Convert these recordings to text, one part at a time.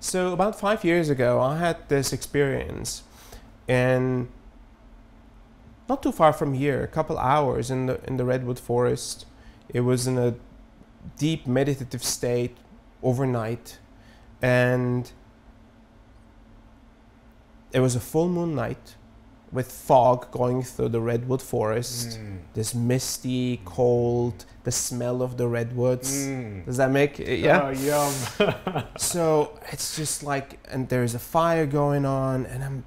So about five years ago, I had this experience, and not too far from here, a couple hours in the in the redwood forest. It was in a deep meditative state overnight, and it was a full moon night with fog going through the redwood forest. Mm. This misty, cold, the smell of the redwoods. Mm. Does that make yeah? Oh, yum. So it's just like, and there's a fire going on, and I'm,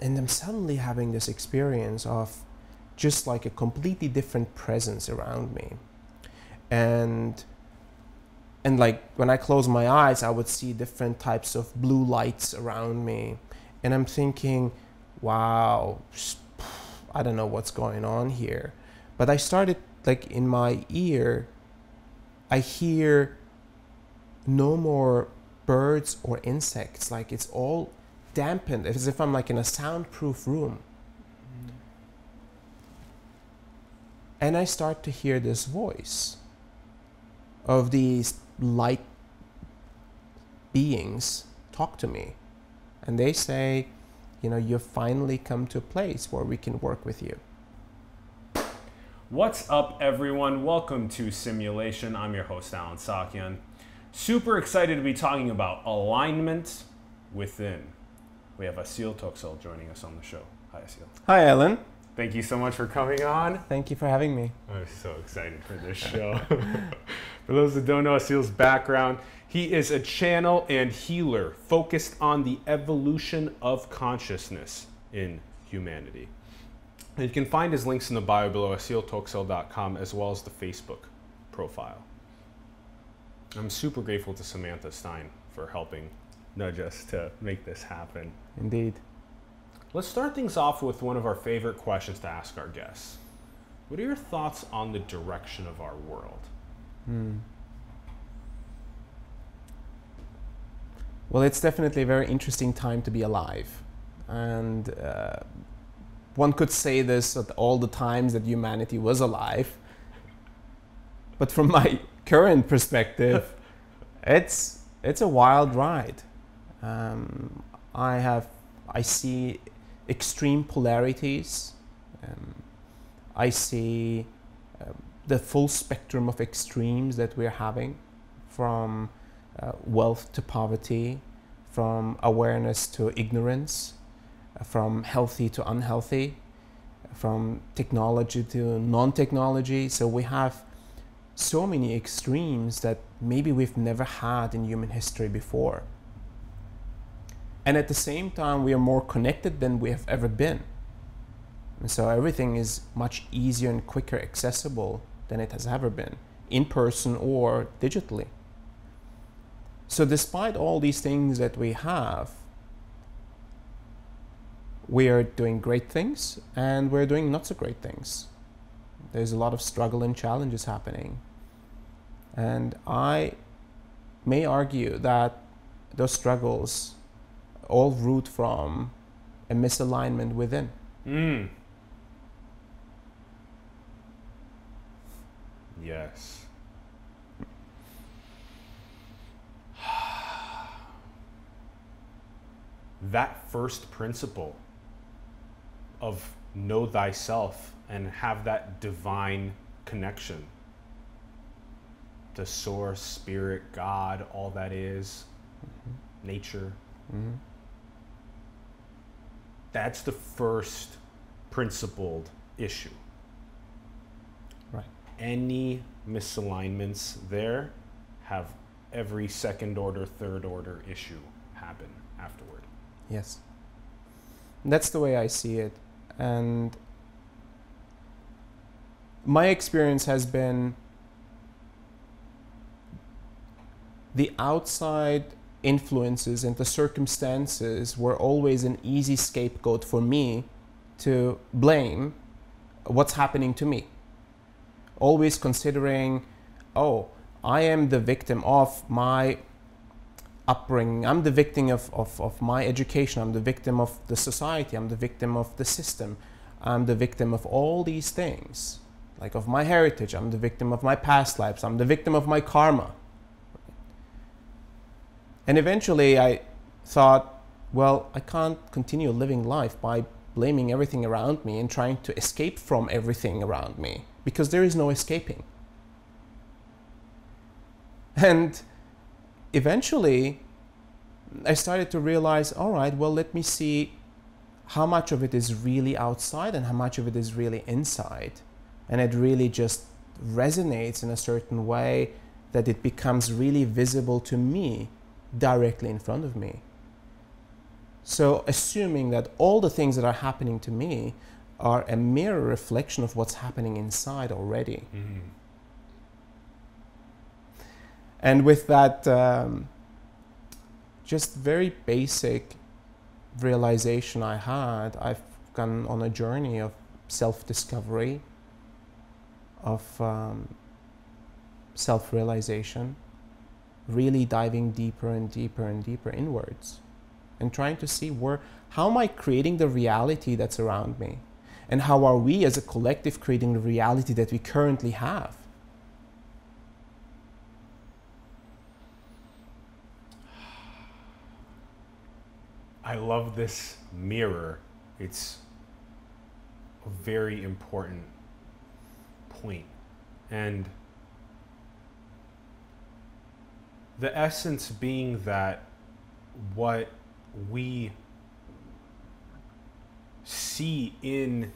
and I'm suddenly having this experience of just like a completely different presence around me, and, and like when I close my eyes, I would see different types of blue lights around me, and I'm thinking, wow, I don't know what's going on here, but I started like in my ear, I hear no more birds or insects. Like it's all dampened, as if I'm like in a soundproof room. And I start to hear this voice of these light beings talk to me. And they say, you know, you've finally come to a place where we can work with you. What's up, everyone? Welcome to Simulation. I'm your host, Allen Saakyan. Super excited to be talking about alignment within. We have Asil Toksal joining us on the show. Hi, Asil. Hi, Allen. Thank you so much for coming on. Thank you for having me. I'm so excited for this show. for those that don't know Asil's background, he is a channel and healer focused on the evolution of consciousness in humanity. And you can find his links in the bio below, asiltoksal.com, as well as the Facebook profile. I'm super grateful to Samantha Stein for helping nudge us to make this happen. Indeed. Let's start things off with one of our favorite questions to ask our guests. What are your thoughts on the direction of our world? Hmm. Well, it's definitely a very interesting time to be alive. And uh, one could say this at all the times that humanity was alive. But from my current perspective, it's, it's a wild ride. Um, I have, I see extreme polarities. Um, I see uh, the full spectrum of extremes that we're having from uh, wealth to poverty, from awareness to ignorance, uh, from healthy to unhealthy, from technology to non technology. So we have so many extremes that maybe we've never had in human history before. And at the same time, we are more connected than we have ever been. And so everything is much easier and quicker accessible than it has ever been, in person or digitally. So, despite all these things that we have, we are doing great things and we're doing not so great things. There's a lot of struggle and challenges happening. And I may argue that those struggles all root from a misalignment within. Mm. Yes. That first principle of know thyself and have that divine connection to source, spirit, God, all that is, nature. Mhm. That's the first principled issue. Right. Any misalignments there have every second order, third order issue happen afterward. Yes. That's the way I see it. And my experience has been the outside influences and the circumstances were always an easy scapegoat for me to blame what's happening to me. Always considering, oh, I am the victim of my upbringing. I'm the victim of, of, of my education. I'm the victim of the society. I'm the victim of the system. I'm the victim of all these things, like of my heritage. I'm the victim of my past lives. I'm the victim of my karma. And eventually I thought, well, I can't continue living life by blaming everything around me and trying to escape from everything around me because there is no escaping. And eventually, I started to realize all right, well, let me see how much of it is really outside and how much of it is really inside. And it really just resonates in a certain way that it becomes really visible to me directly in front of me. So, assuming that all the things that are happening to me are a mirror reflection of what's happening inside already. Mm-hmm. And with that, um, just very basic realization I had, I've gone on a journey of self discovery, of um, self realization, really diving deeper and deeper and deeper inwards and trying to see where how am I creating the reality that's around me? And how are we as a collective creating the reality that we currently have? I love this mirror. It's a very important point. And the essence being that what we see in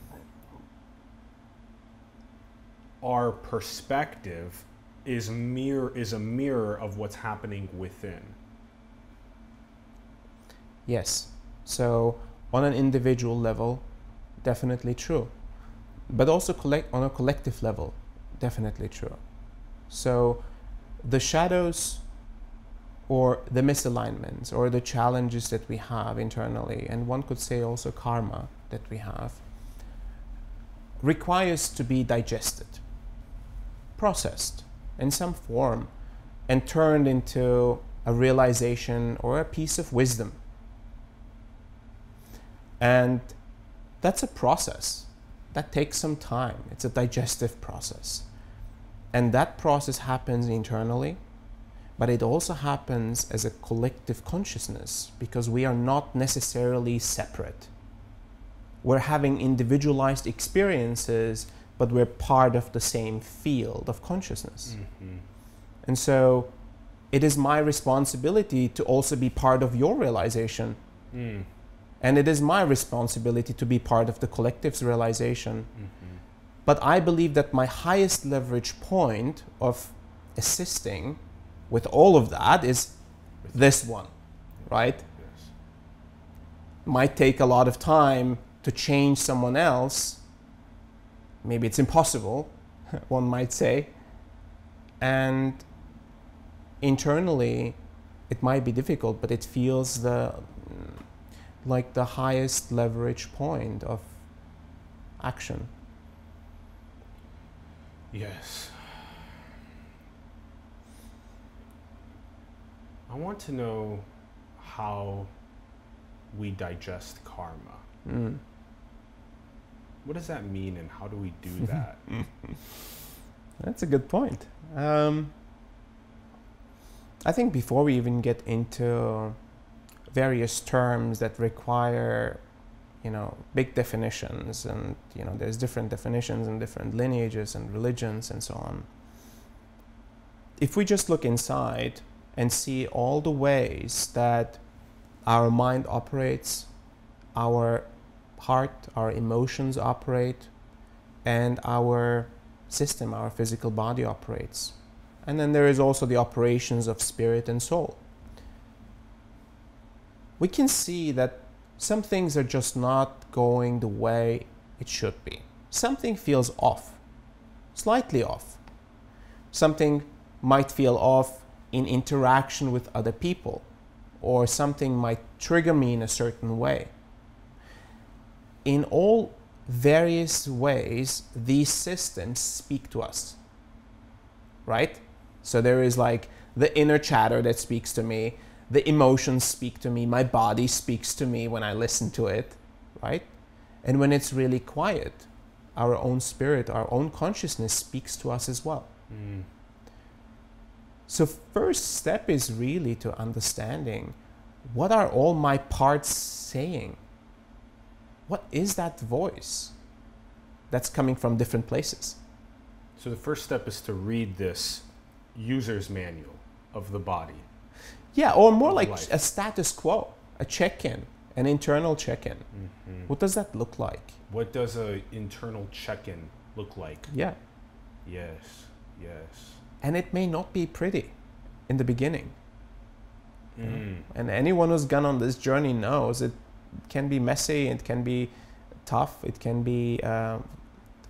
our perspective is mirror is a mirror of what's happening within. Yes. So on an individual level, definitely true. But also collect on a collective level, definitely true. So the shadows or the misalignments or the challenges that we have internally, and one could say also karma that we have, requires to be digested, processed in some form, and turned into a realization or a piece of wisdom. And that's a process. That takes some time. It's a digestive process. And that process happens internally but it also happens as a collective consciousness because we are not necessarily separate. We're having individualized experiences, but we're part of the same field of consciousness. Mm-hmm. And so it is my responsibility to also be part of your realization. Mm. And it is my responsibility to be part of the collective's realization. Mm-hmm. But I believe that my highest leverage point of assisting with all of that is this one, right? Yes. Might take a lot of time to change someone else. Maybe it's impossible, one might say. And internally, it might be difficult, but it feels the like the highest leverage point of action. Yes. I want to know how we digest karma. Mm. What does that mean, and how do we do that? That's a good point. Um, I think before we even get into various terms that require, you know, big definitions, and you know, there's different definitions and different lineages and religions and so on. If we just look inside, and see all the ways that our mind operates, our heart, our emotions operate, and our system, our physical body operates. And then there is also the operations of spirit and soul. We can see that some things are just not going the way it should be. Something feels off, slightly off. Something might feel off in interaction with other people, or something might trigger me in a certain way. In all various ways, these systems speak to us, right? So there is like the inner chatter that speaks to me, the emotions speak to me, my body speaks to me when I listen to it, right? And when it's really quiet, our own spirit, our own consciousness speaks to us as well. Mm. So first step is really to understanding what are all my parts saying? What is that voice that's coming from different places? So the first step is to read this user's manual of the body. Yeah, or more like life. a status quo, a check-in, an internal check-in. Mm-hmm. What does that look like? What does a internal check-in look like? Yeah. Yes, yes. And it may not be pretty in the beginning. Mm. And anyone who's gone on this journey knows it can be messy, it can be tough, it can be uh,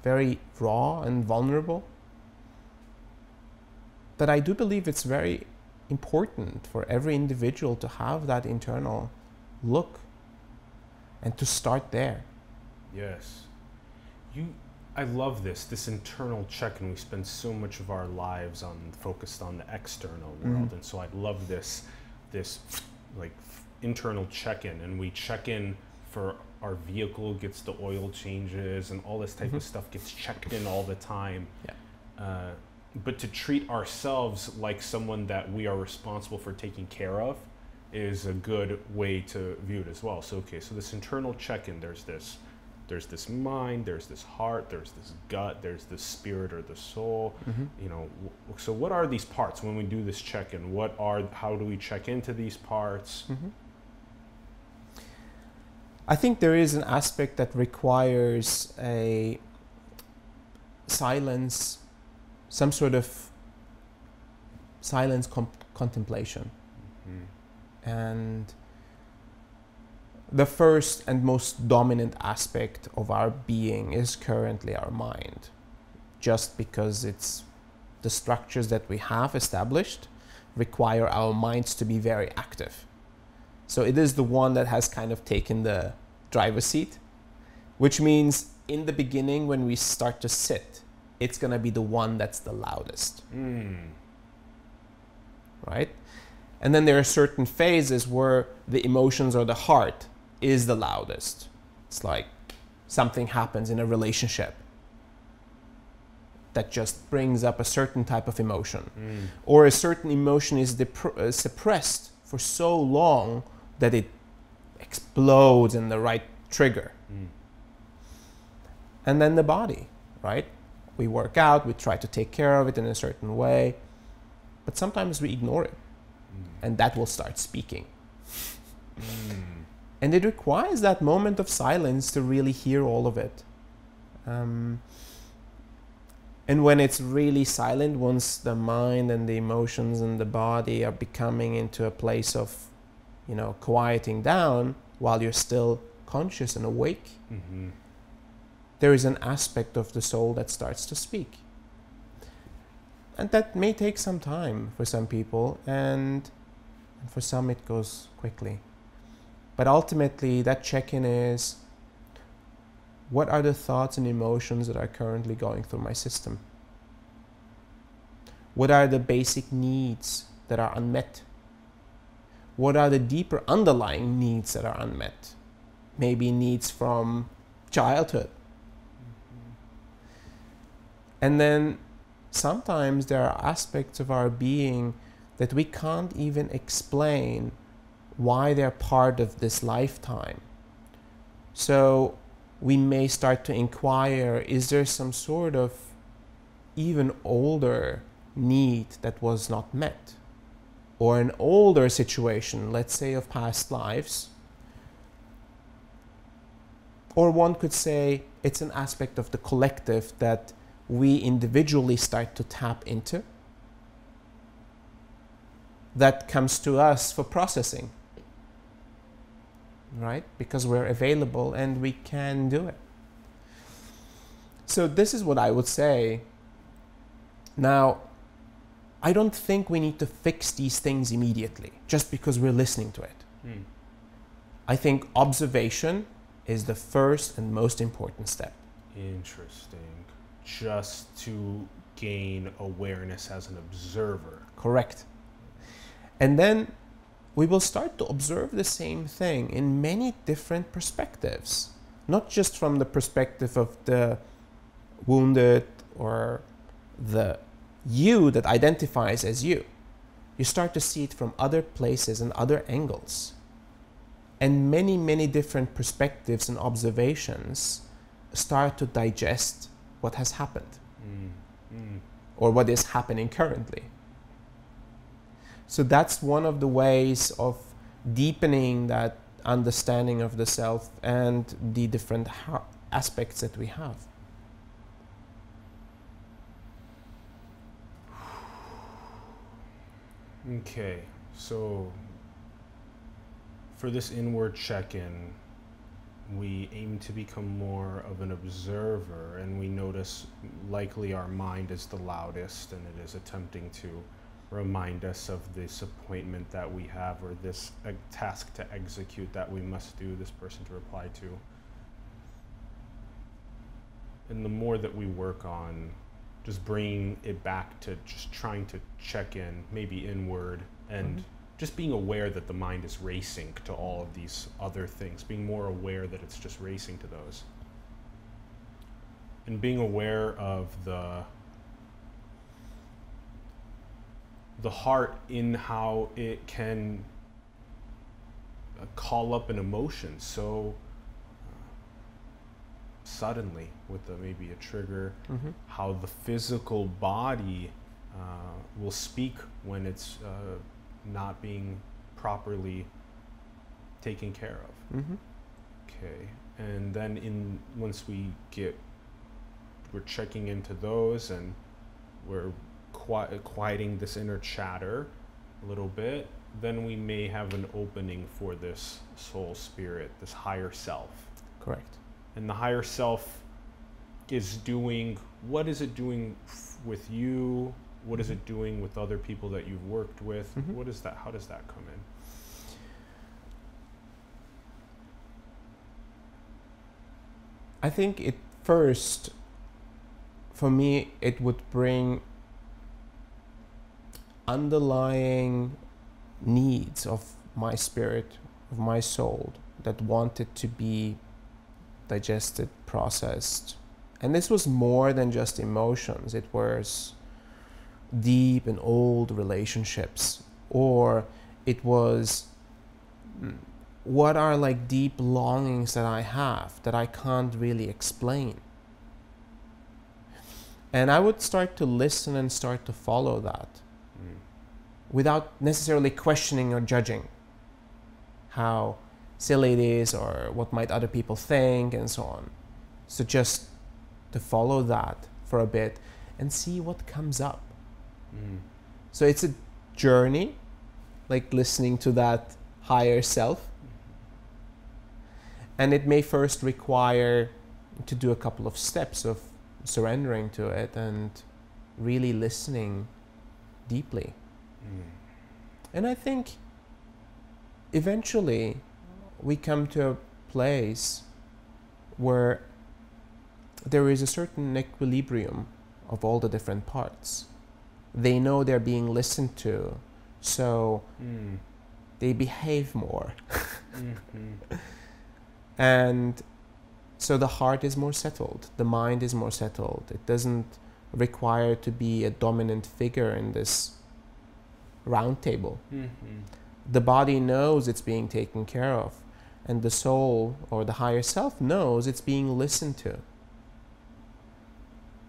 very raw and vulnerable. But I do believe it's very important for every individual to have that internal look and to start there. Yes. You I love this, this internal check and we spend so much of our lives on focused on the external world. Mhm. And so I love this this like internal check-in and we check in for our vehicle gets the oil changes and all this type of Mhm. stuff gets checked in all the time. Yeah. Uh, but to treat ourselves like someone that we are responsible for taking care of is a good way to view it as well. So okay, so this internal check-in, there's this there's this mind, there's this heart, there's this gut, there's this spirit or the soul. You know, so what are these parts when we do this check-in? What are how do we check into these parts? Mhm. I think there is an aspect that requires a silence, some sort of silence contemplation. Mhm. And the first and most dominant aspect of our being is currently our mind, just because it's the structures that we have established require our minds to be very active. So it is the one that has kind of taken the driver's seat, which means in the beginning, when we start to sit, it's going to be the one that's the loudest Mm. right? And then there are certain phases where the emotions or the heart is the loudest. It's like something happens in a relationship that just brings up a certain type of emotion, Mm. or a certain emotion is uh, suppressed for so long that it explodes in the right trigger. Mm. And then the body, right? We work out, we try to take care of it in a certain way, but sometimes we ignore it Mm. and that will start speaking. Mm. And it requires that moment of silence to really hear all of it. Um, and when it's really silent, once the mind and the emotions and the body are becoming into a place of, you know, quieting down while you're still conscious and awake, Mhm. There is an aspect of the soul that starts to speak. And that may take some time for some people, and, and for some it goes quickly. But ultimately, that check in is what are the thoughts and emotions that are currently going through my system? What are the basic needs that are unmet? What are the deeper underlying needs that are unmet? Maybe needs from childhood. And then sometimes there are aspects of our being that we can't even explain why they're part of this lifetime. So we may start to inquire is there some sort of even older need that was not met? Or an older situation, let's say of past lives? Or one could say it's an aspect of the collective that we individually start to tap into that comes to us for processing right? Because we're available and we can do it. So this is what i would say. Now i don't think we need to fix these things immediately just because we're listening to it. Mm. i think observation is the first and most important step. Interesting. Just to gain awareness as an observer. Correct. And then we will start to observe the same thing in many different perspectives, not just from the perspective of the wounded or the you that identifies as you, you start to see it from other places and other angles. And many, many different perspectives and observations start to digest what has happened Mm. Mm. or what is happening currently. So that's one of the ways of deepening that understanding of the self and the different ha- aspects that we have. Okay, so for this inward check in, we aim to become more of an observer and we notice likely our mind is the loudest and it is attempting to remind us of this appointment that we have or this uh, task to execute that we must do, this person to reply to. And the more that we work on just bringing it back to just trying to check in, maybe inward, and Mhm. Just being aware that the mind is racing to all of these other things, being more aware that it's just racing to those. And being aware of the the heart in how it can uh, call up an emotion so uh, suddenly with a, maybe a trigger Mm-hmm. how the physical body uh, will speak when it's uh, not being properly taken care of. Mm-hmm. Okay, and then in once we get we're checking into those and we're qui- quieting this inner chatter a little bit, then we may have an opening for this soul spirit, this higher self Correct. and the higher self is doing what is it doing f- with you what is it doing with other people that you've worked with Mhm. what is that how does that come in I think it first, for me, it would bring underlying needs of my spirit, of my soul, that wanted to be digested, processed. And this was more than just emotions, it was deep and old relationships, or it was what are like deep longings that I have that I can't really explain. And I would start to listen and start to follow that Mm. without necessarily questioning or judging how silly it is or what might other people think and so on. So just to follow that for a bit and see what comes up. Mm. So it's a journey, like listening to that higher self. And it may first require to do a couple of steps of surrendering to it and really listening deeply. Mm. And I think eventually we come to a place where there is a certain equilibrium of all the different parts. They know they're being listened to, so Mm. they behave more. Mhm. And so the heart is more settled, the mind is more settled. It doesn't require to be a dominant figure in this round table. Mhm. the body knows it's being taken care of, and the soul or the higher self knows it's being listened to.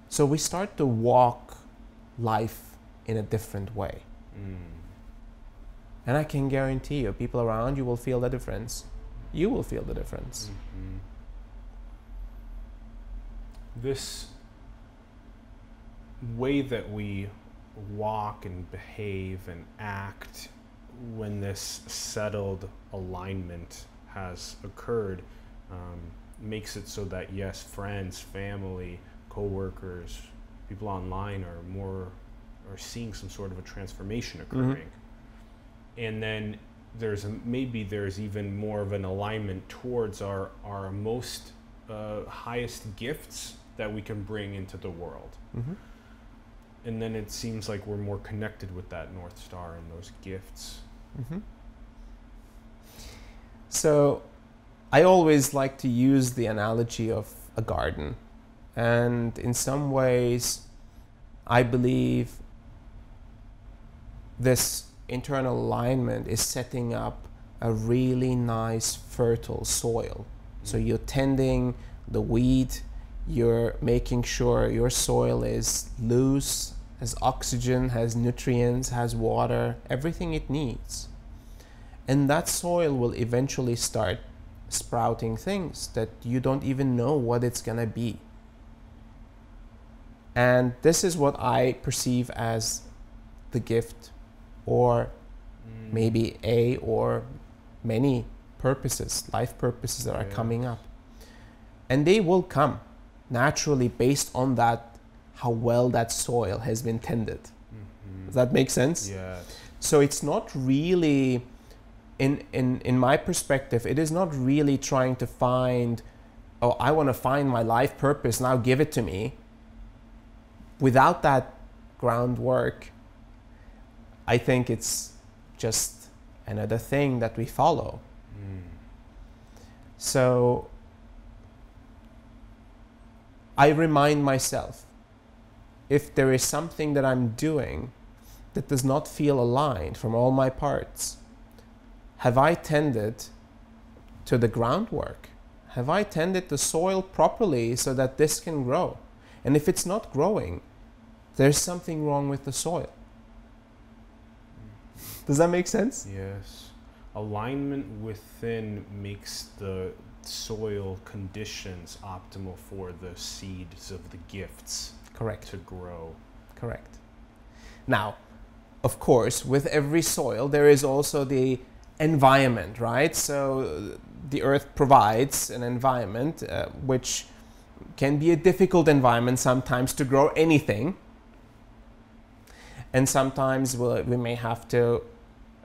So we start to walk life in a different way. Mm. And I can guarantee you, people around you will feel the difference. You will feel the difference. Mhm. This way that we walk and behave and act when this settled alignment has occurred um, makes it so that yes, friends, family, coworkers, people online are more are seeing some sort of a transformation occurring, and then there's a, maybe there's even more of an alignment towards our our most uh, highest gifts that we can bring into the world Mhm. and then it seems like we're more connected with that north star and those gifts Mhm. So, I always like to use the analogy of a garden. And in some ways, I believe this internal alignment is setting up a really nice fertile soil. So mm. you're tending the weed, you're making sure your soil is loose, has oxygen, has nutrients, has water, everything it needs. And that soil will eventually start sprouting things that you don't even know what it's going to be. And this is what I perceive as the gift, or Mm. maybe a or many purposes, life purposes that are Yeah. coming up. And they will come naturally based on that, how well that soil has been tended. Mhm. Does that make sense? Yeah. So it's not really, in, in, in my perspective, it is not really trying to find, oh, I want to find my life purpose, now give it to me. Without that groundwork, I think it's just another thing that we follow. Mm. So I remind myself if there is something that I'm doing that does not feel aligned from all my parts, have I tended to the groundwork? Have I tended the soil properly so that this can grow? And if it's not growing, there's something wrong with the soil. Does that make sense? Yes. Alignment within makes the soil conditions optimal for the seeds of the gifts Correct. to grow. Correct. Now, of course, with every soil, there is also the environment, right? So the earth provides an environment uh, which can be a difficult environment sometimes to grow anything. And sometimes we'll, we may have to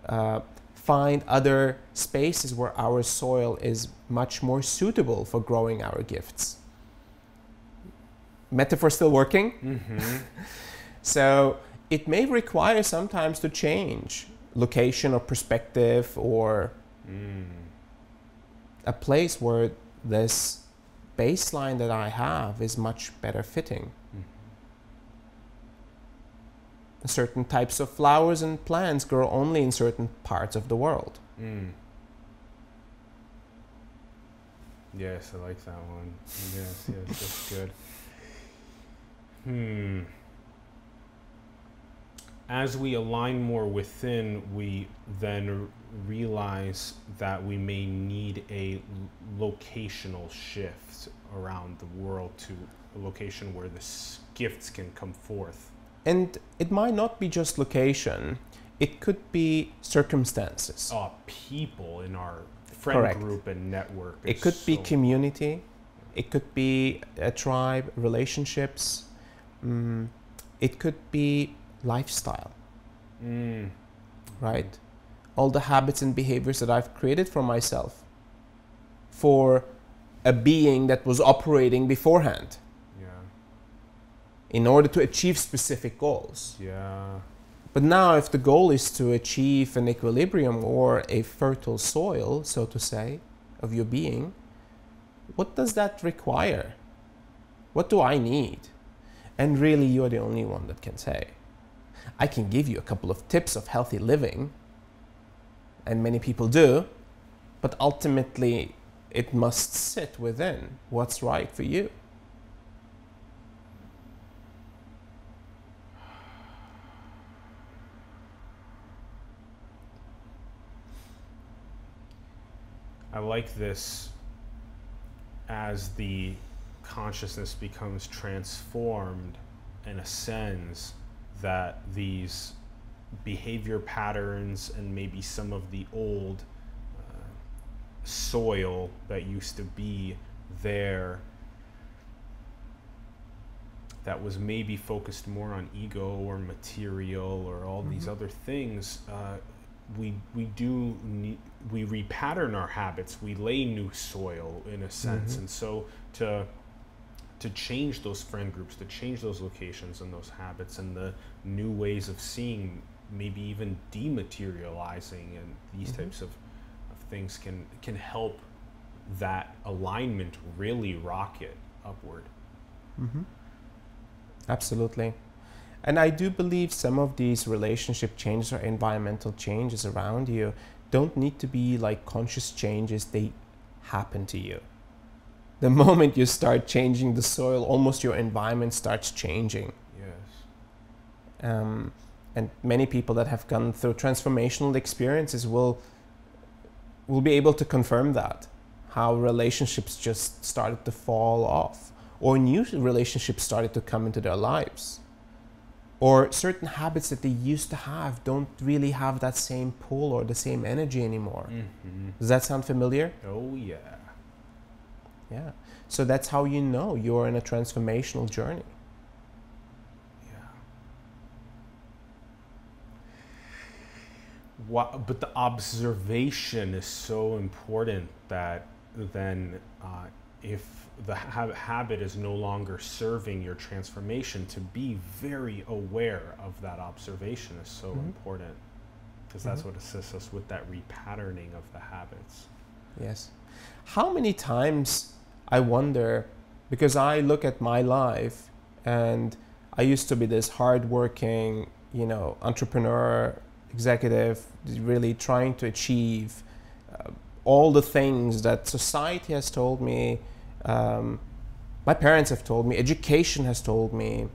uh, find other spaces where our soil is much more suitable for growing our gifts. Metaphor still working? Mm-hmm. So it may require sometimes to change location or perspective or mm. a place where this baseline that I have is much better fitting. Certain types of flowers and plants grow only in certain parts of the world. Mm. Yes, I like that one. Yes, yes, that's good. Hmm. As we align more within, we then realize that we may need a locational shift around the world to a location where the gifts can come forth. And it might not be just location, it could be circumstances. Uh, people in our friend Correct. group and network. It could be community, it could be a tribe, relationships, mm, it could be lifestyle, Mm. right? All the habits and behaviors that I've created for myself for a being that was operating beforehand. In order to achieve specific goals. Yeah. But now, if the goal is to achieve an equilibrium or a fertile soil, so to say, of your being, what does that require? What do I need? And really, you're the only one that can say. I can give you a couple of tips of healthy living, and many people do, but ultimately, it must sit within what's right for you. I like this as the consciousness becomes transformed and ascends that these behavior patterns and maybe some of the old uh, soil that used to be there that was maybe focused more on ego or material or all these Mhm. other things uh, we we do need, we repattern our habits we lay new soil in a sense Mhm. and so to to change those friend groups to change those locations and those habits and the new ways of seeing maybe even dematerializing and these Mhm. types of, of things can can help that alignment really rocket upward Mm-hmm. Absolutely. And I do believe some of these relationship changes or environmental changes around you don't need to be like conscious changes, they happen to you. The moment you start changing the soil, almost your environment starts changing. Yes. Um, and many people that have gone through transformational experiences will will be able to confirm that how relationships just started to fall off or new relationships started to come into their lives or certain habits that they used to have don't really have that same pull or the same energy anymore Mm-hmm. does that sound familiar Oh yeah. yeah so that's how you know you're in a transformational journey Yeah. Wha- but the observation is so important that then uh, if the ha- habit is no longer serving your transformation to be very aware of that observation is so Mhm. important because that's Mhm. what assists us with that repatterning of the habits Yes. How many times I wonder, because I look at my life and I used to be this hardworking, you know, entrepreneur, executive, really trying to achieve uh, all the things that society has told me, um, my parents have told me, education has told me,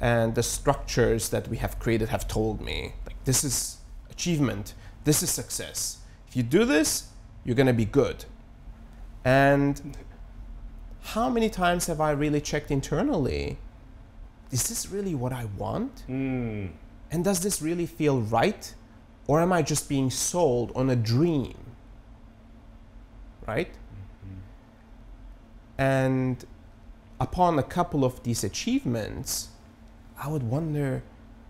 and the structures that we have created have told me, like, this is achievement, this is success. If you do this, you're going to be good. And how many times have I really checked internally? Is this really what I want? mm. And does this really feel right? Or am I just being sold on a dream? Right? And upon a couple of these achievements, I would wonder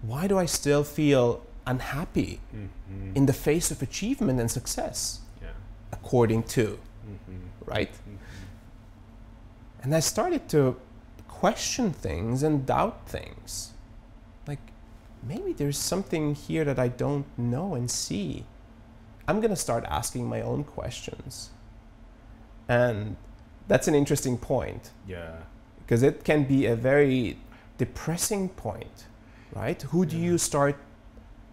why do I still feel unhappy Mhm. in the face of achievement and success? yeah According to, Mhm. right? Mhm. And I started to question things and doubt things. Like, maybe there's something here that I don't know and see. I'm going to start asking my own questions. And that's an interesting point yeah because it can be a very depressing point, right? Who do Yeah. you start,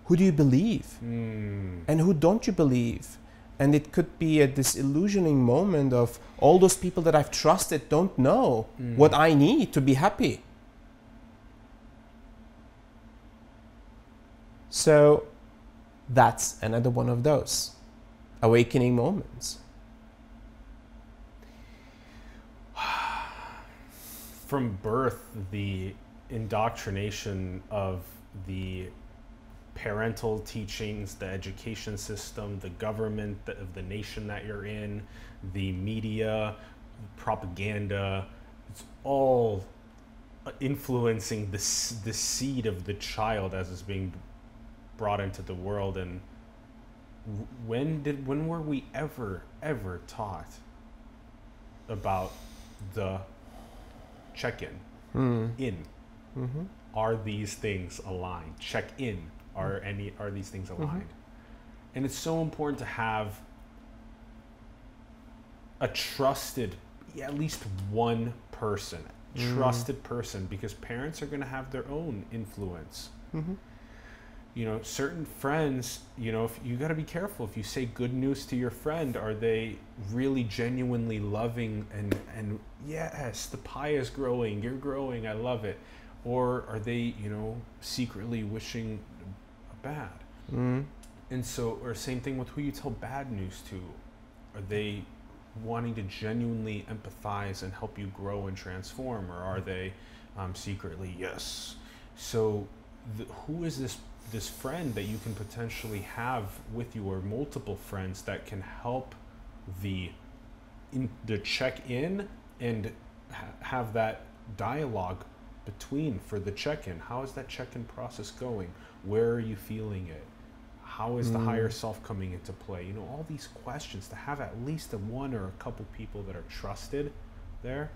who do you believe? Mm. and who don't you believe? And it could be a disillusioning moment of all those people that I've trusted don't know Mm. what I need to be happy. So that's another one of those awakening moments. From birth the indoctrination of the parental teachings the education system the government the, of the nation that you're in the media propaganda it's all influencing the, the seed of the child as it's being brought into the world. And when did when were we ever ever taught about the check-in. Hmm. in. Mm-hmm. are these things aligned? Check in are any are these things aligned? And it's so important to have a trusted at least one person. Mm. trusted person because parents are going to have their own influence. Mm-hmm. You know certain friends you know if you got to be careful. If you say good news to your friend are they really genuinely loving and and yes the pie is growing you're growing i love it. Or are they you know secretly wishing bad? Mm. and so or same thing with who you tell bad news to. Are they wanting to genuinely empathize and help you grow and transform or are they um, secretly yes. So the, who is this this friend that you can potentially have with you or multiple friends that can help the in the check in and ha- have that dialogue between for the check-in. How is that check-in process going? Where are you feeling it? How is the Mm. higher self coming into play? You know all these questions to have at least a one or a couple people that are trusted there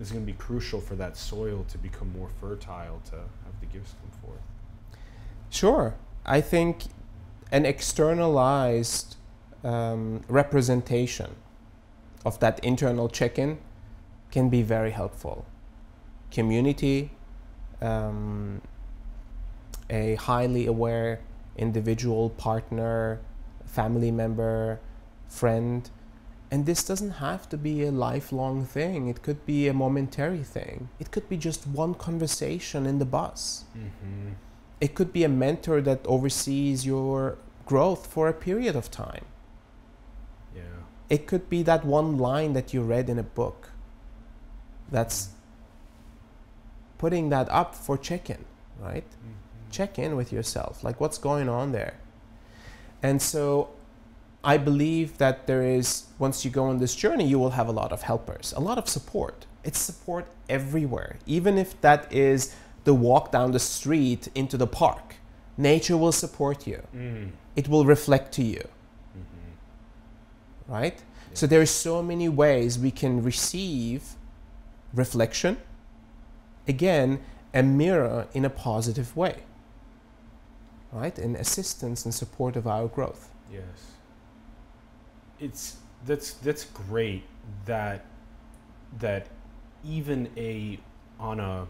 is going to be crucial for that soil to become more fertile to have the gifts come forth Sure. I think an externalized um, representation of that internal check in can be very helpful. Community, um, a highly aware individual, partner, family member, friend. And this doesn't have to be a lifelong thing. It could be a momentary thing. It could be just one conversation in the bus. Mm-hmm. It could be a mentor that oversees your growth for a period of time. Yeah. It could be that one line that you read in a book that's putting that up for check in, right? Mm-hmm. Check in with yourself. Like, what's going on there? And so, I believe that there is, once you go on this journey, you will have a lot of helpers, a lot of support. It's support everywhere, even if that is the walk down the street into the park. Nature will support you, Mm. it will reflect to you, Mm-hmm. right? So, there are so many ways we can receive reflection. Again, a mirror in a positive way, right? In assistance and support of our growth. Yes. It's that's that's great that that even a on a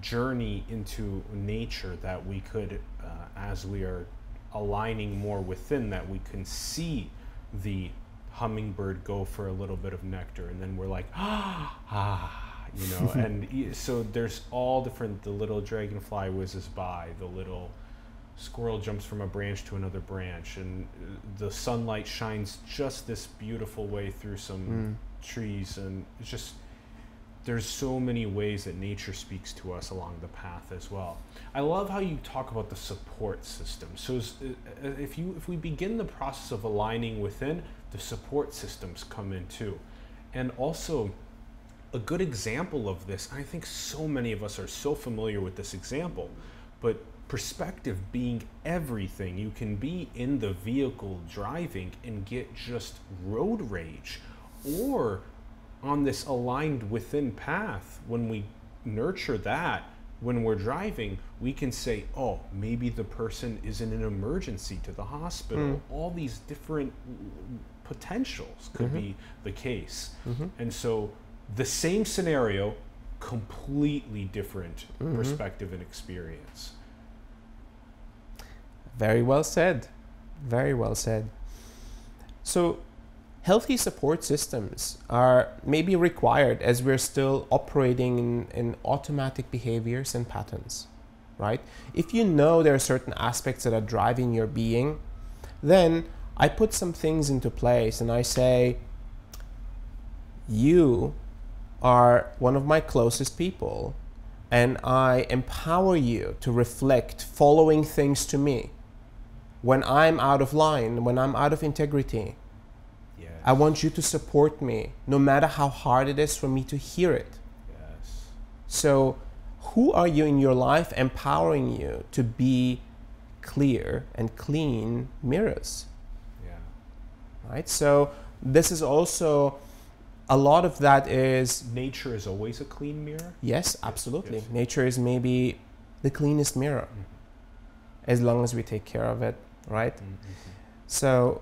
journey into nature that we could uh, as we are aligning more within that we can see the hummingbird go for a little bit of nectar and then we're like ah ah you know and so there's all different the little dragonfly whizzes by the little squirrel jumps from a branch to another branch and uh, the sunlight shines just this beautiful way through some Mm. trees and it's just there's so many ways that nature speaks to us along the path as well. I love how you talk about the support system. So uh, uh, if you if we begin the process of aligning within the support systems come in too. And also a good example of this i think so many of us are so familiar with this example but perspective being everything you can be in the vehicle driving and get just road rage or on this aligned within path when we nurture that when we're driving we can say oh maybe the person is in an emergency to the hospital. Mm-hmm. All these different potentials could mm-hmm. be the case. Mm-hmm. And so the same scenario completely different perspective and experience. Very well said. Very well said. So, healthy support systems are maybe required as we're still operating in, in automatic behaviors and patterns, right? If you know there are certain aspects that are driving your being, then I put some things into place and I say, You are one of my closest people, and I empower you to reflect following things to me when I'm out of line, when I'm out of integrity. I want you to support me, no matter how hard it is for me to hear it. yes So, who are you in your life empowering you to be clear and clean mirrors? yeah Right? So, this is also a lot of that is nature is always a clean mirror yes, absolutely. yes. Nature is maybe the cleanest mirror Mhm. as long as we take care of it, right? Mhm. So,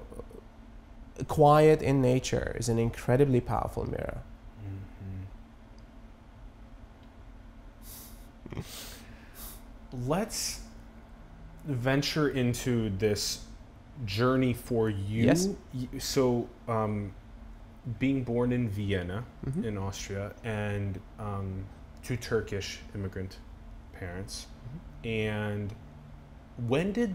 quiet in nature is an incredibly powerful mirror. Mm-hmm. Let's venture into this journey for you. Yes. So, um, being born in Vienna, Mhm. in Austria, and um, two Turkish immigrant parents. And when did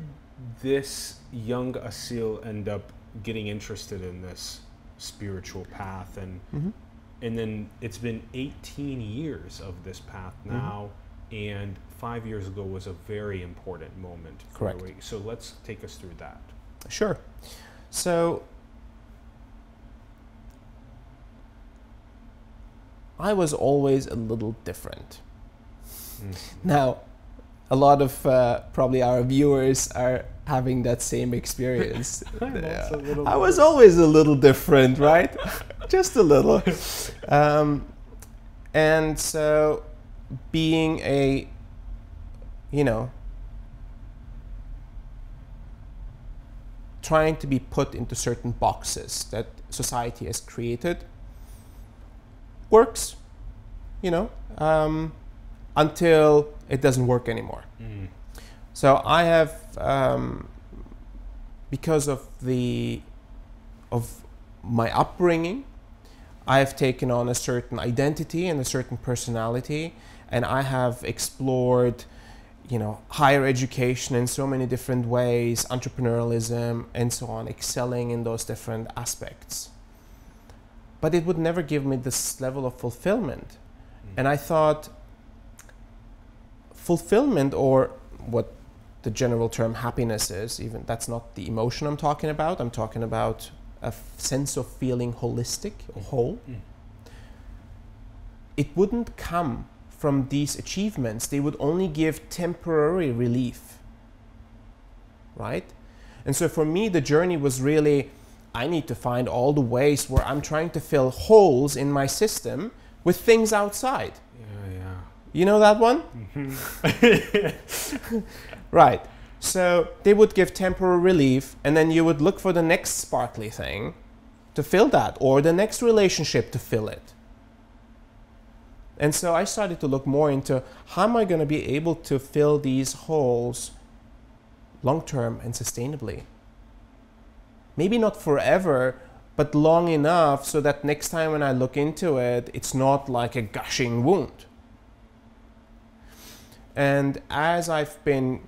this young Asil end up getting interested in this spiritual path and Mhm. and then it's been 18 years of this path Mhm. now and 5 years ago was a very important moment Correct. So let's take us through that Sure. So I was always a little different. Now, a lot of uh, probably our viewers are having that same experience. Yeah. also a little I was always a little different, right? Just a little. Um, and so, being a, you know, trying to be put into certain boxes that society has created works. You know, um, until it doesn't work anymore. Mm. So I have, um, because of the of my upbringing, I have taken on a certain identity and a certain personality, and I have explored, you know, higher education in so many different ways, entrepreneurialism, and so on, excelling in those different aspects. But it would never give me this level of fulfillment, Mm. and I thought fulfillment or what the general term happiness is even that's not the emotion i'm talking about. I'm talking about a f- sense of feeling holistic or whole. Mm. it wouldn't come from these achievements. They would only give temporary relief. Right? And so for me the journey was really i need to find all the ways where i'm trying to fill holes in my system with things outside. Yeah, yeah. you know that one Right. So they would give temporary relief, and then you would look for the next sparkly thing to fill that, or the next relationship to fill it. And so I started to look more into how am I going to be able to fill these holes long term and sustainably? Maybe not forever, but long enough so that next time when I look into it, it's not like a gushing wound. And as I've been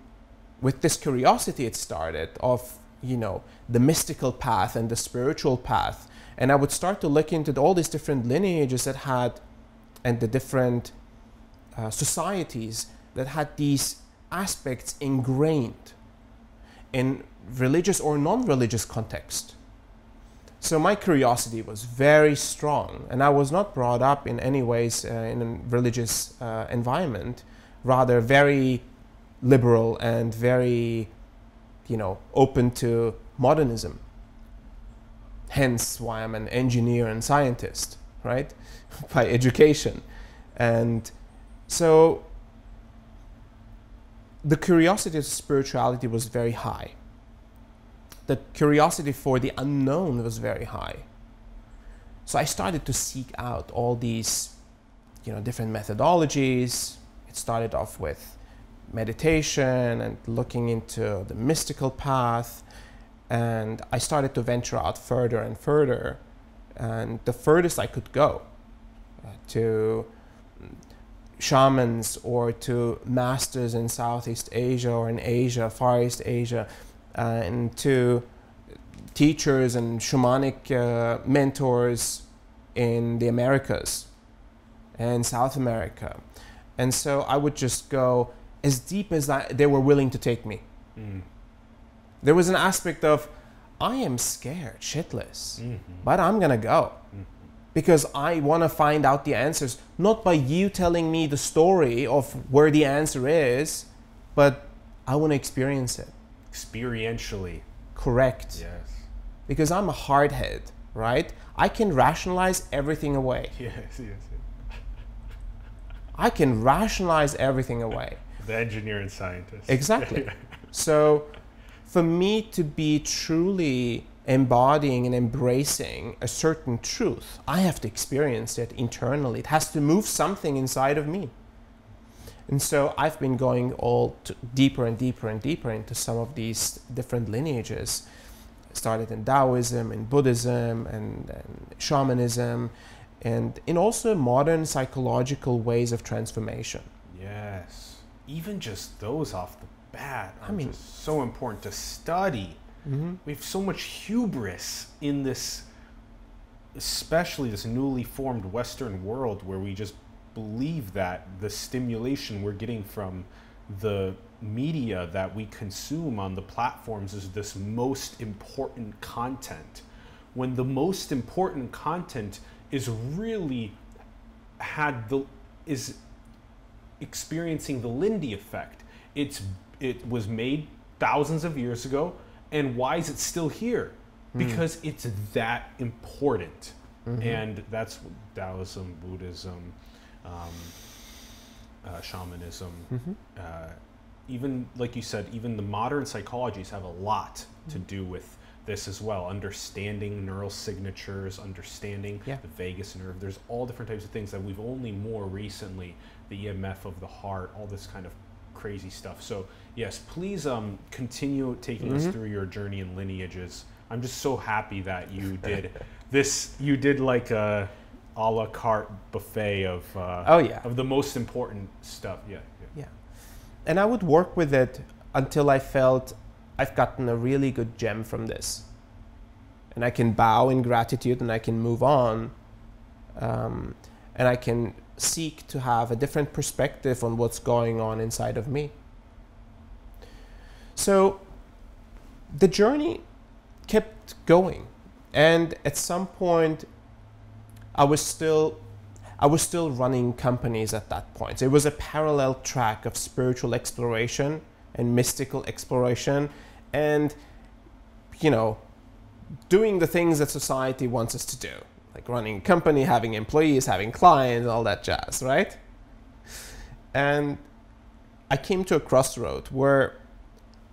with this curiosity, it started of, you know, the mystical path and the spiritual path. And I would start to look into all these different lineages that had, and the different uh, societies that had these aspects ingrained in religious or non religious context. So my curiosity was very strong, and I was not brought up in any ways uh, in a religious uh, environment rather very liberal and very, you know, open to modernism. Hence why I'm an engineer and scientist, right? By education. And so the curiosity of spirituality was very high. The curiosity for the unknown was very high. So I started to seek out all these, you know, different methodologies, it started off with meditation and looking into the mystical path. And i started to venture out further and further. And the furthest i could go uh, to shamans or to masters in southeast asia or in asia far east asia uh, and to teachers and shamanic uh, mentors in the americas and south america. And so I would just go as deep as I, they were willing to take me. Mm. There was an aspect of, I am scared, shitless, Mhm. but I'm gonna go Mhm. because I want to find out the answers, not by you telling me the story of where the answer is, but I want to experience it. Experientially. Correct. Yes. Because I'm a hardhead, right? I can rationalize everything away. Yes, yes, yes. I can rationalize everything away. The engineer and scientist. Exactly. So, for me to be truly embodying and embracing a certain truth, I have to experience it internally. It has to move something inside of me. And so I've been going all deeper and deeper and deeper into some of these different lineages. Started in Taoism, in Buddhism, and, and shamanism, and in also modern psychological ways of transformation. Yes. Even just those off the bat I are mean- just so important to study. Mm-hmm. We have so much hubris in this, especially this newly formed Western world where we just believe that the stimulation we're getting from the media that we consume on the platforms is this most important content. When the most important content is really had the is experiencing the Lindy effect. It's it was made thousands of years ago, and why is it still here? Because it's that important, and that's Taoism, Buddhism, um, uh, shamanism, uh, even like you said, even the modern psychologies have a lot to do with this as well understanding neural signatures understanding Yeah. the vagus nerve there's all different types of things that we've only more recently the emf of the heart all this kind of crazy stuff so yes please um, continue taking us Mhm. through your journey and lineages i'm just so happy that you did this you did like a a la carte buffet of uh, Oh, yeah. of the most important stuff yeah, yeah. Yeah. And I would work with it until I felt I've gotten a really good gem from this. And I can bow in gratitude and I can move on. Um, and I can seek to have a different perspective on what's going on inside of me. So the journey kept going. And at some point, I was still I was still running companies at that point. So it was a parallel track of spiritual exploration and mystical exploration and you know doing the things that society wants us to do like running a company having employees having clients all that jazz right and i came to a crossroad where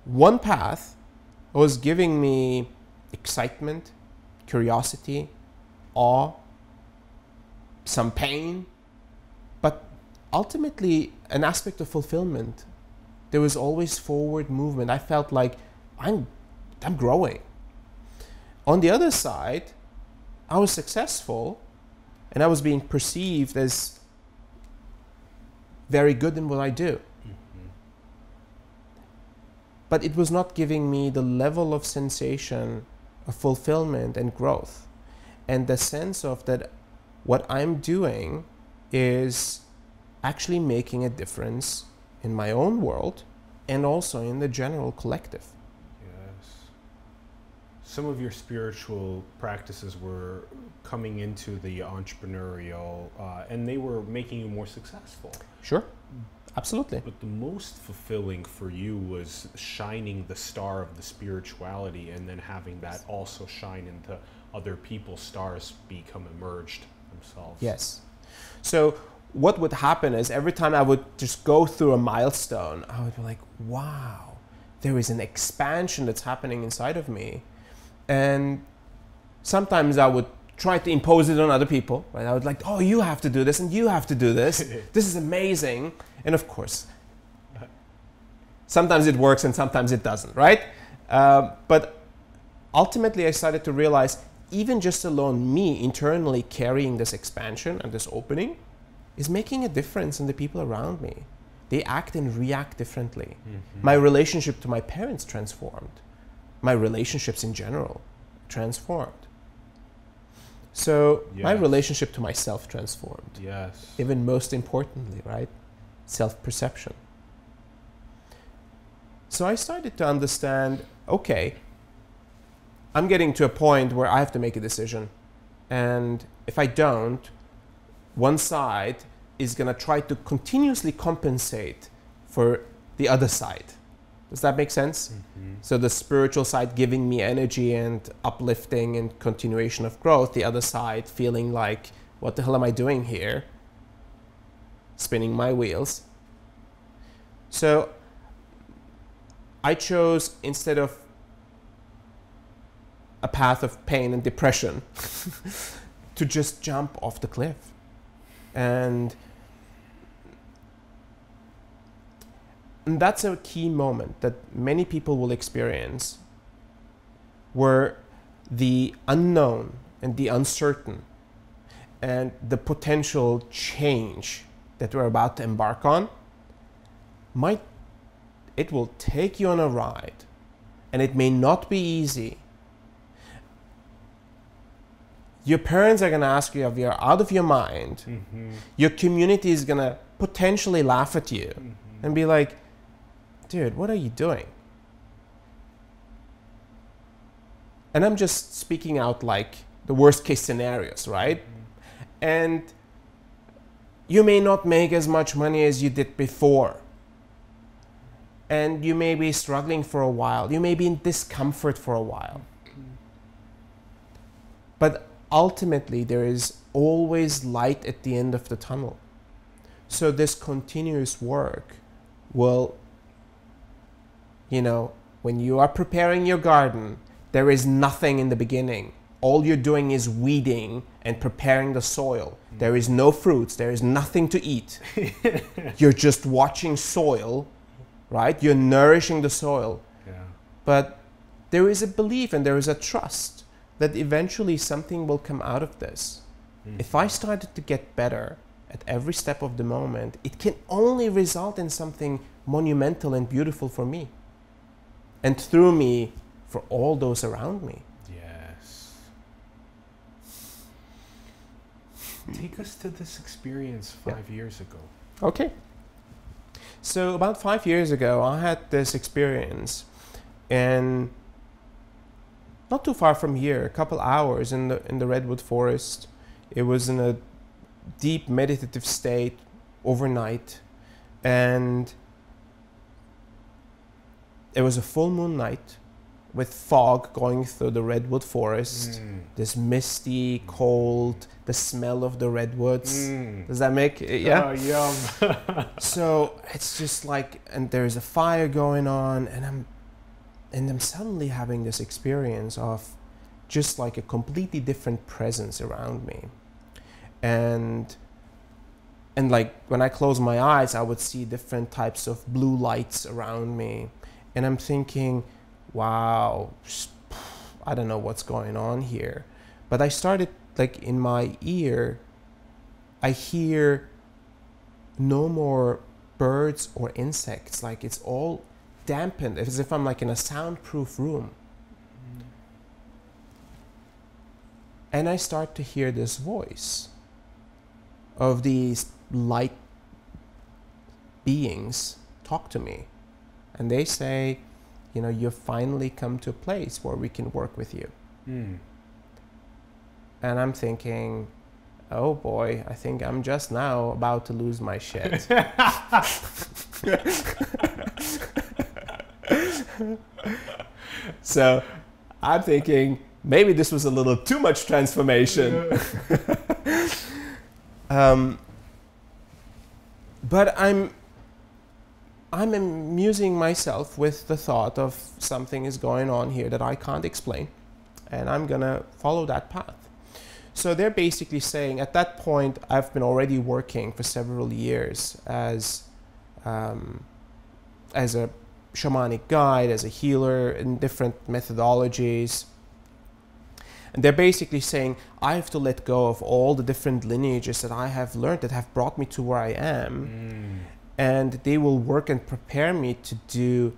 one path was giving me excitement curiosity awe some pain, but ultimately an aspect of fulfillment. There was always forward movement. I felt like I'm, I'm growing. On the other side, I was successful and I was being perceived as very good in what I do. Mm-hmm. But it was not giving me the level of sensation of fulfillment and growth and the sense of that what I'm doing is actually making a difference in my own world and also in the general collective. Some of your spiritual practices were coming into the entrepreneurial, uh, and they were making you more successful. Sure. Absolutely. But the most fulfilling for you was shining the star of the spirituality and then having that also shine into other people's stars become emerged themselves. Yes. So what would happen is every time I would just go through a milestone, I would be like, wow, there is an expansion that's happening inside of me. And sometimes I would try to impose it on other people, right? I would like, oh, you have to do this and you have to do this. this is amazing. And of course, sometimes it works and sometimes it doesn't, right? Um, but ultimately, I started to realize even just alone me internally carrying this expansion and this opening is making a difference in the people around me. They act and react differently. My relationship to my parents transformed. My relationships in general transformed. So my relationship to myself transformed. Yes. Even most importantly, right? Self perception. So I started to understand okay, I'm getting to a point where I have to make a decision. And if I don't, one side is going to try to continuously compensate for the other side. Does that make sense? Mm-hmm. So the spiritual side giving me energy and uplifting and continuation of growth, the other side feeling like, what the hell am I doing here? Spinning my wheels. So I chose instead of a path of pain and depression to just jump off the cliff. And, and that's a key moment that many people will experience where the unknown and the uncertain and the potential change that we're about to embark on might it will take you on a ride and it may not be easy. Your parents are going to ask you if you're out of your mind. Mm-hmm. your community is going to potentially laugh at you and be like dude what are you doing? And i'm just speaking out like the worst case scenarios right? Mm-hmm. And you may not make as much money as you did before. And you may be struggling for a while. You may be in discomfort for a while. Mm-hmm. But ultimately there is always light at the end of the tunnel. So this continuous work will you know when you are preparing your garden There is nothing in the beginning. All you're doing is weeding and preparing the soil. There is no fruits, there is nothing to eat. you're just watching soil, right? You're nourishing the soil. Yeah. But there is a belief and there is a trust that eventually something will come out of this. Mm. If I started to get better at every step of the moment, it can only result in something monumental and beautiful for me. And through me, for all those around me. Yes. Hmm. Take us to this experience Yeah. five years ago. Okay. So about five years ago, I had this experience, and not too far from here, a couple hours in the in the redwood forest. It was in a deep meditative state overnight, and it was a full moon night, with fog going through the redwood forest. Mm. This misty, cold, the smell of the redwoods. Mm. Does that make it? yeah? Oh, yum. So it's just like, and there's a fire going on, and I'm, and I'm suddenly having this experience of just like a completely different presence around me, and, and like when I close my eyes, I would see different types of blue lights around me, and I'm thinking, wow, I don't know what's going on here, but I started like in my ear, I hear no more birds or insects. Like it's all dampened, as if I'm like in a soundproof room. And I start to hear this voice of these light beings talk to me. And they say, you know, you've finally come to a place where we can work with you. Mm. And I'm thinking, oh boy, I think I'm just now about to lose my shit. so I'm thinking maybe this was a little too much transformation. um, but I'm I'm amusing myself with the thought of something is going on here that I can't explain, and I'm gonna follow that path. So they're basically saying at that point, I've been already working for several years as um, as a shamanic guide, as a healer in different methodologies. And they're basically saying, I have to let go of all the different lineages that I have learned that have brought me to where I am Mm. And they will work and prepare me to do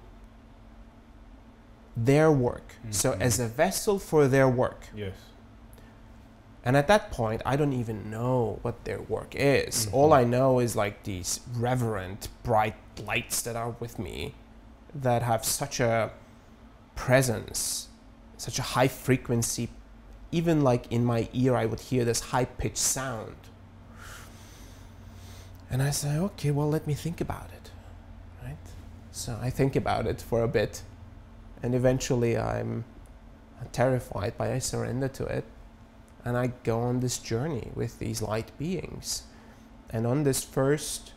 their work. So, Mhm. as a vessel for their work. Yes. And at that point, I don't even know what their work is. All Mhm. I know is like these reverent, bright lights that are with me that have such a presence, such a high frequency. Even like in my ear, I would hear this high pitched sound. And I say, okay, well, let me think about it. Right? So I think about it for a bit. And eventually I'm terrified, but I surrender to it and I go on this journey with these light beings. And on this first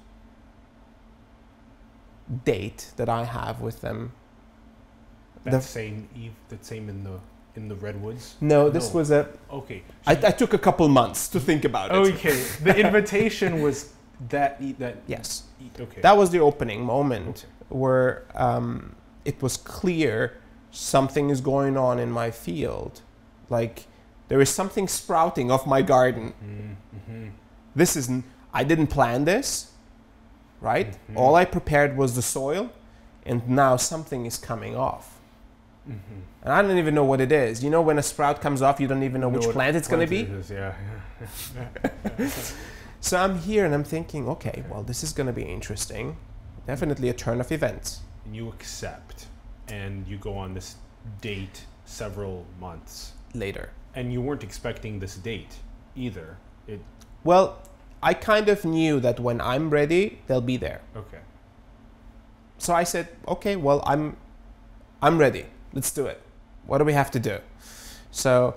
date that I have with them, That The- same eve. That same in the in the redwoods. no, this No. was a. Okay. I, I took a couple months to think about it. okay. The invitation was that. That. Yes, okay. that was the opening moment Okay. where um, it was clear something is going on in my field. Like there is something sprouting off my garden. Mm-hmm. this isn't i didn't plan this right Mhm. all i prepared was the soil and now something is coming off Mm-hmm. and i don't even know what it is you know when a sprout comes off you don't even know which plant it's going to be Yeah. so i'm here and i'm thinking okay well this is going to be interesting definitely a turn of events And you accept, and you go on this date several months, later and you weren't expecting this date either. It. well i kind of knew that when i'm ready they'll be there Okay. so I said, okay, well, I'm, I'm ready. Let's do it. What do we have to do? So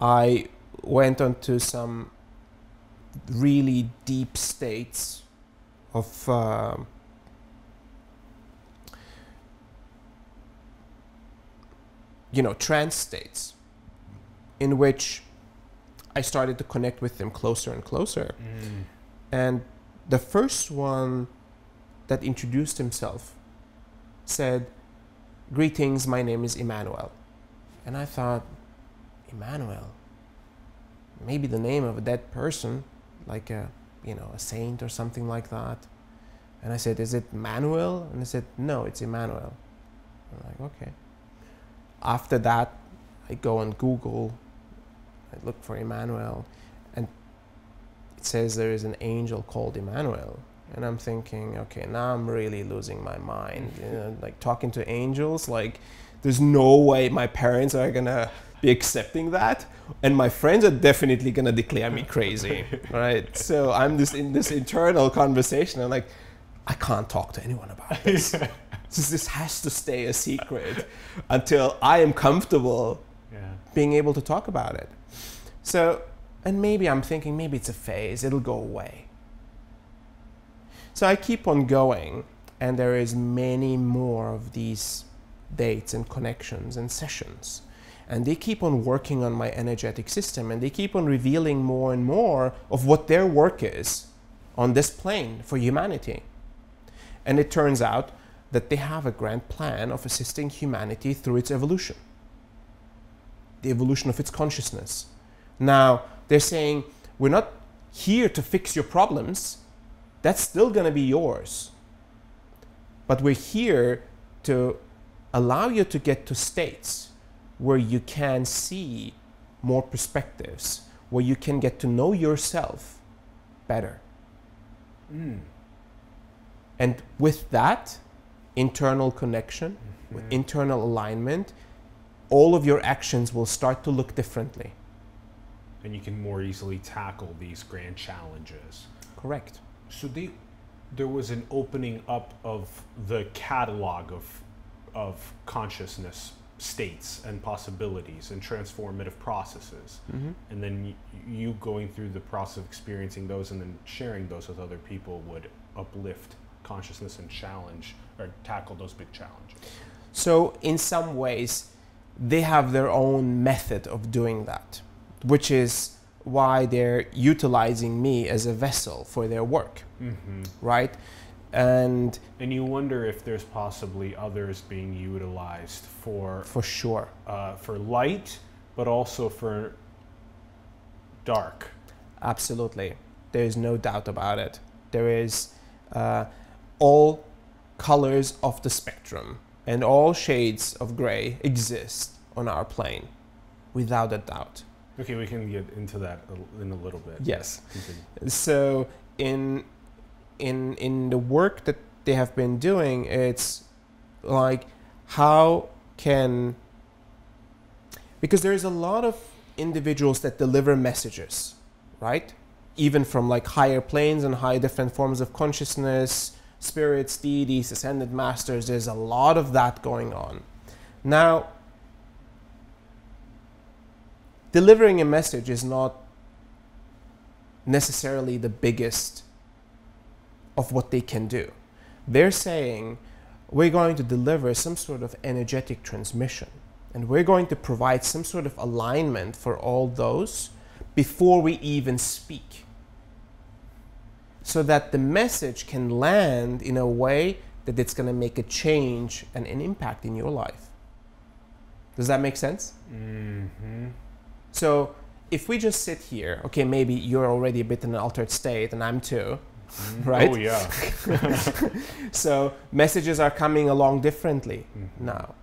I went on to some really deep states of um you know, trance states in which I started to connect with them closer and closer. Mm. And the first one that introduced himself said, Greetings, my name is Emmanuel. And I thought, Emmanuel? Maybe the name of a dead person, like a, you know, a saint or something like that. And I said, Is it Manuel? And he said, No, it's Emmanuel. I'm like, Okay. After that, I go on Google, I look for Emmanuel, and it says there is an angel called Emmanuel. And I'm thinking, okay, now I'm really losing my mind. You know, like talking to angels, like there's no way my parents are gonna be accepting that, and my friends are definitely gonna declare me crazy, right? So I'm just in this internal conversation. I'm like, I can't talk to anyone about this. this, this has to stay a secret until I am comfortable Yeah. being able to talk about it. So, and maybe I'm thinking maybe it's a phase, it'll go away. So I keep on going, and there is many more of these dates and connections and sessions. And they keep on working on my energetic system and they keep on revealing more and more of what their work is on this plane for humanity. And it turns out that they have a grand plan of assisting humanity through its evolution, the evolution of its consciousness. Now, they're saying, we're not here to fix your problems, that's still going to be yours. But we're here to allow you to get to states where you can see more perspectives, where you can get to know yourself better. Mm. And with that internal connection, with internal alignment, all of your actions will start to look differently. And you can more easily tackle these grand challenges. Correct. So they, there was an opening up of the catalog of, of consciousness states and possibilities and transformative processes. Mm-hmm. And then you, you going through the process of experiencing those and then sharing those with other people would uplift consciousness and challenge or tackle those big challenges. So, in some ways, they have their own method of doing that, which is why they're utilizing me as a vessel for their work, Mm-hmm. right? And And you wonder if there's possibly others being utilized for for sure, uh, for light, but also for dark. absolutely, there is no doubt about it. There is uh, all colors of the spectrum and all shades of gray exist on our plane, without a doubt. Okay, we can get into that in a little bit. Yes. Continue. so in in in the work that they have been doing it's like how can because there's a lot of individuals that deliver messages right? Even from like higher planes and high different forms of consciousness spirits deities ascended masters there's a lot of that going on. Now delivering a message is not necessarily the biggest of what they can do. They're saying we're going to deliver some sort of energetic transmission and we're going to provide some sort of alignment for all those before we even speak so that the message can land in a way that it's going to make a change and an impact in your life. Does that make sense? Mm-hmm. So if we just sit here, okay, maybe you're already a bit in an altered state, and I'm too, right? Oh yeah. So messages are coming along differently Mhm. now.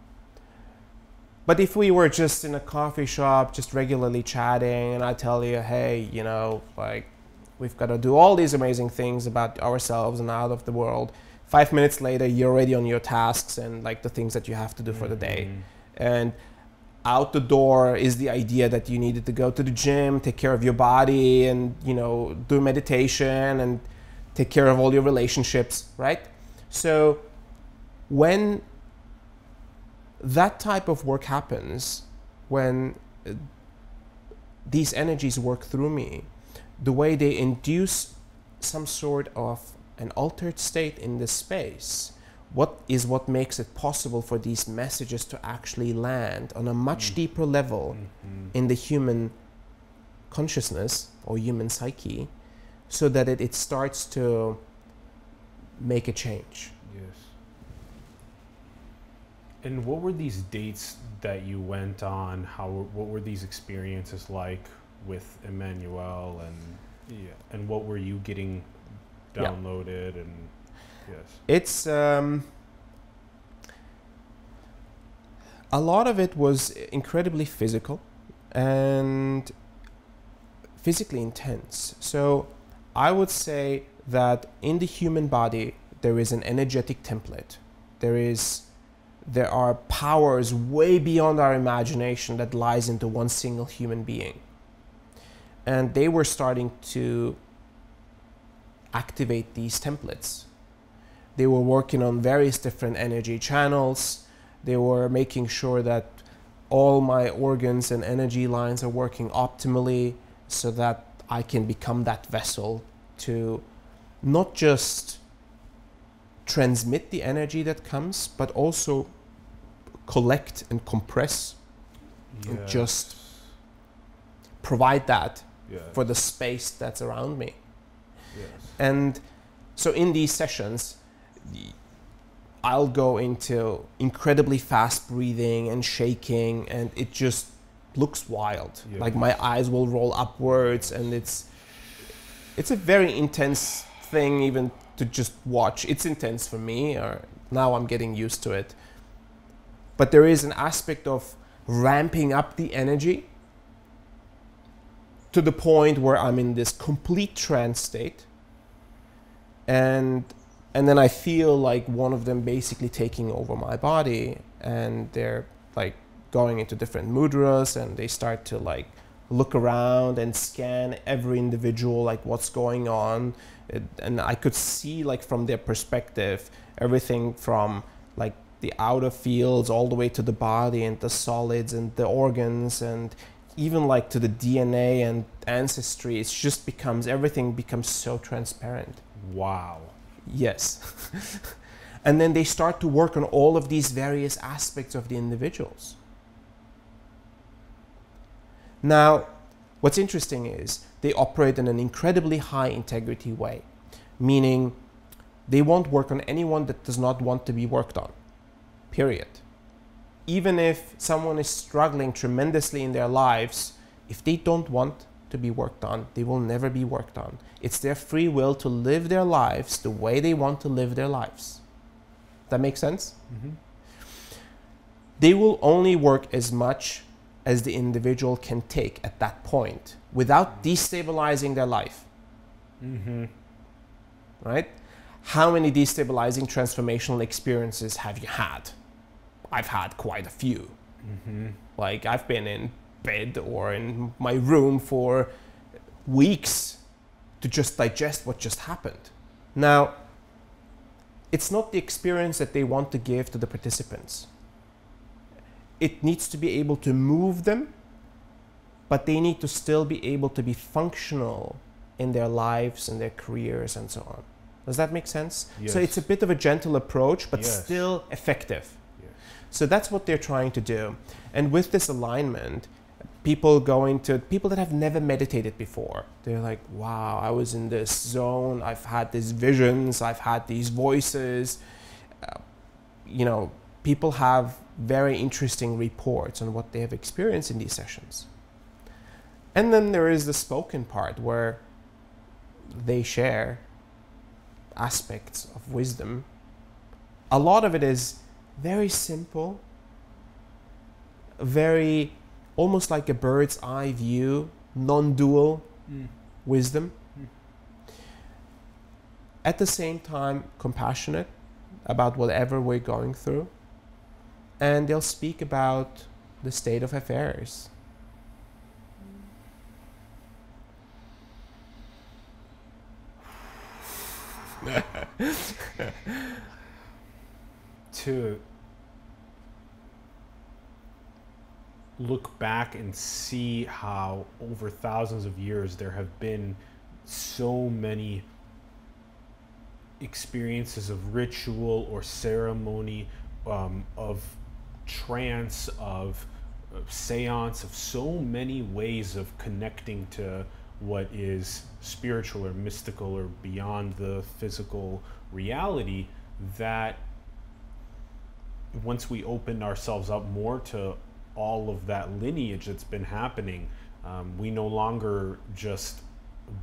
But if we were just in a coffee shop, just regularly chatting, and I tell you, hey, you know, like, we've got to do all these amazing things about ourselves and out of the world. Five minutes later, you're already on your tasks and like the things that you have to do for the day. Mhm. and out the door is the idea that you needed to go to the gym take care of your body and you know do meditation and take care of all your relationships right so when that type of work happens when uh, these energies work through me the way they induce some sort of an altered state in this space what is what makes it possible for these messages to actually land on a much Mm. deeper level Mhm. in the human consciousness or human psyche so that it, it starts to make a change. Yes. And what were these dates that you went on? How what were these experiences like with Emmanuel and yeah, and what were you getting Yeah. downloaded and yes. It's um, a lot of it was incredibly physical and physically intense. So I would say that in the human body there is an energetic template. There is there are powers way beyond our imagination that lies into one single human being. And they were starting to activate these templates they were working on various different energy channels. They were making sure that all my organs and energy lines are working optimally so that I can become that vessel to not just transmit the energy that comes, but also collect and compress and just provide that for the space that's around me. yes. And so in these sessions, I'll go into incredibly fast breathing and shaking, and it just looks wild. Yeah. Like my eyes will roll upwards, and it's it's a very intense thing even to just watch. It's intense for me, or now I'm getting used to it. But there is an aspect of ramping up the energy to the point where I'm in this complete trance state and and then I feel like one of them basically taking over my body and they're like going into different mudras and they start to like look around and scan every individual like what's going on It- and I could see like from their perspective everything from like the outer fields all the way to the body and the solids and the organs and even like to the DNA and ancestry it just becomes everything becomes so transparent Wow. Yes. and then they start to work on all of these various aspects of the individuals. Now, what's interesting is they operate in an incredibly high integrity way, meaning they won't work on anyone that does not want to be worked on. Period. Even if someone is struggling tremendously in their lives, if they don't want to be worked on, they will never be worked on. It's their free will to live their lives the way they want to live their lives. That makes sense? Mm-hmm. They will only work as much as the individual can take at that point without destabilizing their life, Mm-hmm. right? How many destabilizing transformational experiences have you had? I've had quite a few. Mm-hmm. Like I've been in bed or in my room for weeks to just digest what just happened. Now, it's not the experience that they want to give to the participants. It needs to be able to move them, but they need to still be able to be functional in their lives and their careers and so on. Does that make sense? So it's a bit of a gentle approach, but Yes. still effective. Yes. So that's what they're trying to do. And with this alignment, people go into people that have never meditated before. They're like, wow, I was in this zone. I've had these visions. I've had these voices. Uh, you know, people have very interesting reports on what they have experienced in these sessions. And then there is the spoken part where they share aspects of wisdom. A lot of it is very simple, very almost like a bird's eye view, non dual Mm. wisdom. Mm. At the same time, compassionate about whatever we're going through. And they'll speak about the state of affairs. to look back and see how over thousands of years there have been so many experiences of ritual or ceremony, um, of trance, of, of seance, of so many ways of connecting to what is spiritual or mystical or beyond the physical reality that once we open ourselves up more to all of that lineage that's been happening, um, we no longer just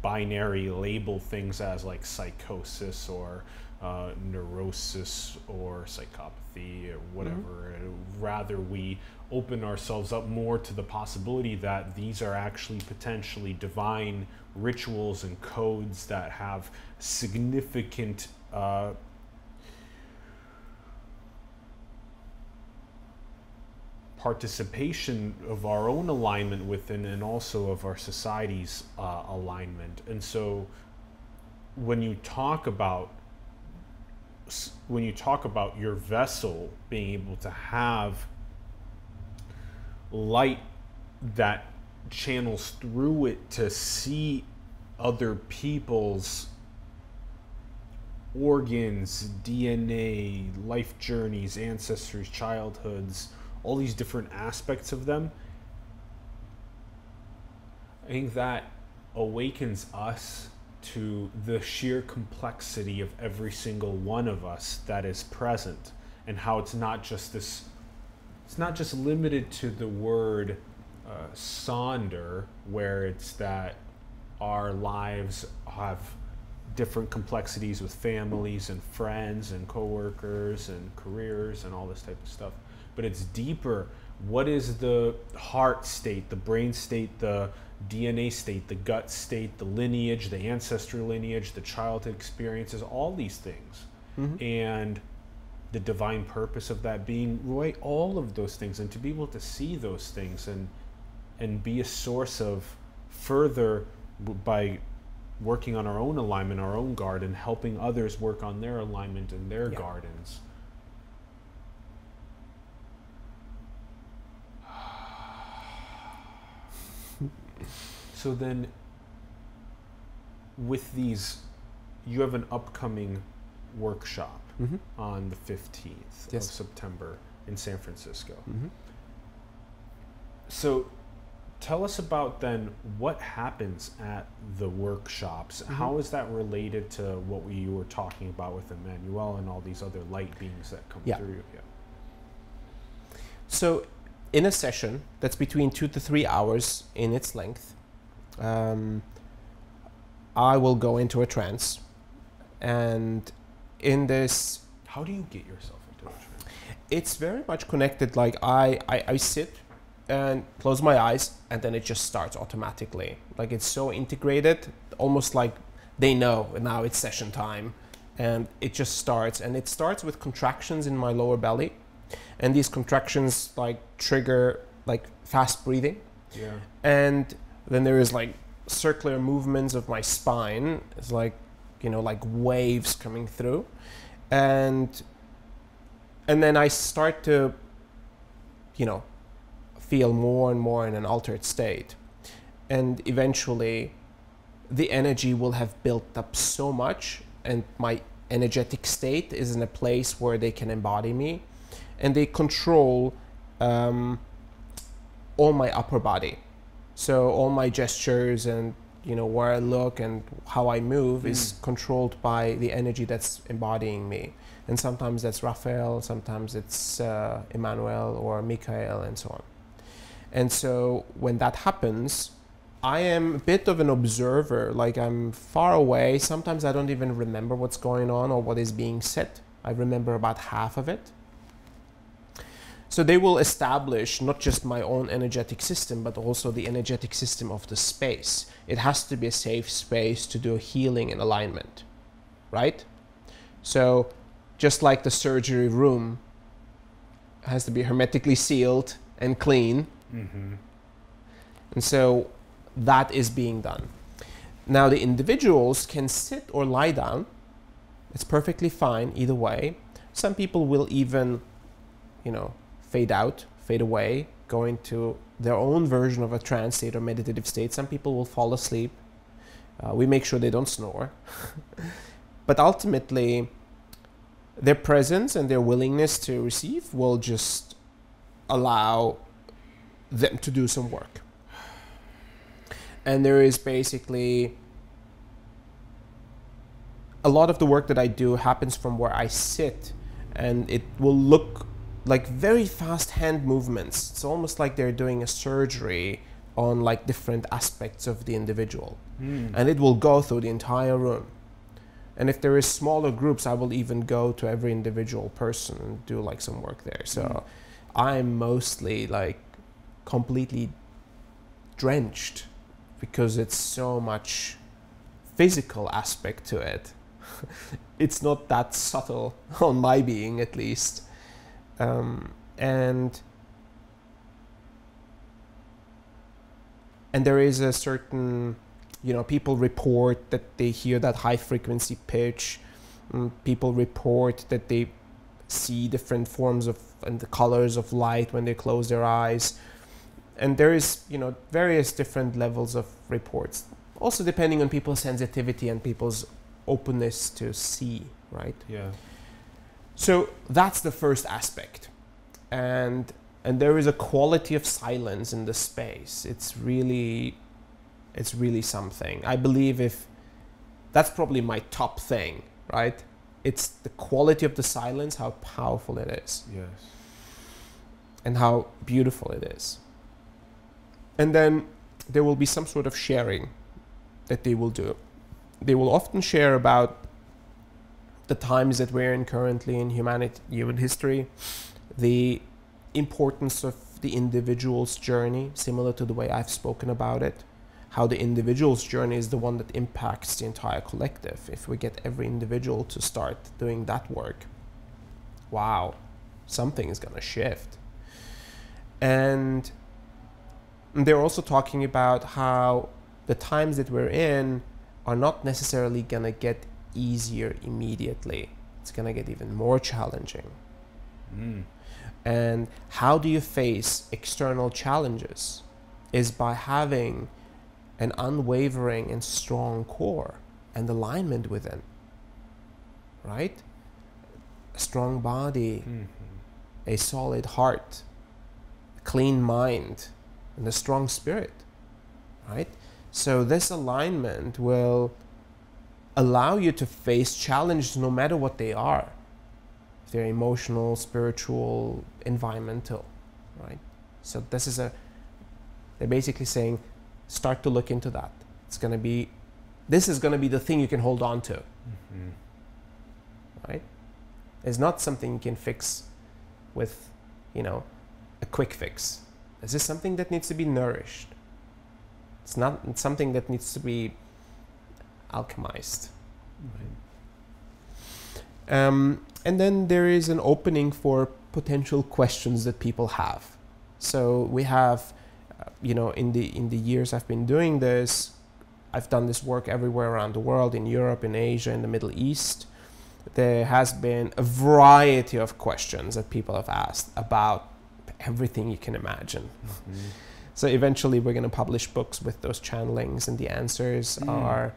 binary label things as like psychosis or uh, neurosis or psychopathy or whatever. Rather, we open ourselves up more to the possibility that these are actually potentially divine rituals and codes that have significant. Uh, participation of our own alignment within and also of our society's uh, alignment. And so when you talk about when you talk about your vessel being able to have light that channels through it to see other people's organs, DNA, life journeys, ancestors, childhoods, all these different aspects of them. I think that awakens us to the sheer complexity of every single one of us that is present and how it's not just this it's not just limited to the word uh, sonder where it's that our lives have different complexities with families and friends and coworkers and careers and all this type of stuff but it's deeper. What is the heart state the brain state the DNA state, the gut state, the lineage, the ancestry lineage, the childhood experiences, all these things. Mm-hmm. And the divine purpose of that being right all of those things and to be able to see those things and and be a source of further by working on our own alignment our own garden helping others work on their alignment in their yeah. gardens So then, with these, you have an upcoming workshop mm-hmm. on the 15th yes. of September in San Francisco. Mm-hmm. So, tell us about then what happens at the workshops. Mm-hmm. How is that related to what we were talking about with Emmanuel and all these other light beings that come yeah. through? Yeah. So, in a session that's between two to three hours in its length, um, I will go into a trance, and in this, how do you get yourself into a trance? It's very much connected. Like I, I, I sit and close my eyes, and then it just starts automatically. Like it's so integrated, almost like they know now it's session time, and it just starts. And it starts with contractions in my lower belly, and these contractions like trigger like fast breathing. Yeah. And then there is like circular movements of my spine. It's like, you know, like waves coming through. And and then I start to, you know, feel more and more in an altered state. And eventually the energy will have built up so much and my energetic state is in a place where they can embody me and they control um, all my upper body so all my gestures and you know where I look and how I move mm. is controlled by the energy that's embodying me. And sometimes that's Raphael, sometimes it's uh, Emmanuel or Michael, and so on. And so when that happens, I am a bit of an observer. Like I'm far away. Sometimes I don't even remember what's going on or what is being said. I remember about half of it. So they will establish not just my own energetic system, but also the energetic system of the space. It has to be a safe space to do healing and alignment, right? So just like the surgery room has to be hermetically sealed and clean. Mm-hmm. And so that is being done. Now the individuals can sit or lie down. It's perfectly fine either way. Some people will even, you know, fade out, fade away, go into their own version of a trance state or meditative state. Some people will fall asleep. Uh, we make sure they don't snore. but ultimately, their presence and their willingness to receive will just allow them to do some work. And there is basically a lot of the work that I do happens from where I sit, and it will look like very fast hand movements. It's almost like they're doing a surgery on like different aspects of the individual, Mm. and it will go through the entire room. And if there is smaller groups, I will even go to every individual person and do like some work there. So Mm. I'm mostly like completely drenched because it's so much physical aspect to it. it's not that subtle on my being, at least. Um, and and there is a certain, you know, people report that they hear that high frequency pitch. Mm, people report that they see different forms of and the colors of light when they close their eyes and there is you know various different levels of reports also depending on people's sensitivity and people's openness to see right Yeah. So that's the first aspect and and there is a quality of silence in the space it's really it's really something i believe if that's probably my top thing right it's the quality of the silence how powerful it is Yes. and how beautiful it is. And then there will be some sort of sharing that they will do. They will often share about the times that we're in currently in humanity, human history, the importance of the individual's journey, similar to the way I've spoken about it. How the individual's journey is the one that impacts the entire collective. If we get every individual to start doing that work, wow, something is going to shift. And they're also talking about how the times that we're in are not necessarily going to get easier immediately. It's going to get even more challenging. Mm. And how do you face external challenges? Is by having an unwavering and strong core and alignment within. Right? A strong body, Mhm. a solid heart, a clean mind, and a strong spirit. Right? So this alignment will allow you to face challenges no matter what they are. If they're emotional, spiritual, environmental, right? So this is a they're basically saying start to look into that. It's gonna be this is gonna be the thing you can hold on to, Mhm. right? It's not something you can fix with, you know, a quick fix. This is something that needs to be nourished. It's not it's something that needs to be alchemized. Um, and then there is an opening for potential questions that people have. So we have, uh, you know, in the in the years I've been doing this, I've done this work everywhere around the world, in Europe, in Asia, in the Middle East. There has been a variety of questions that people have asked about everything you can imagine. Mhm. So eventually, we're going to publish books with those channelings, and the answers Mm. are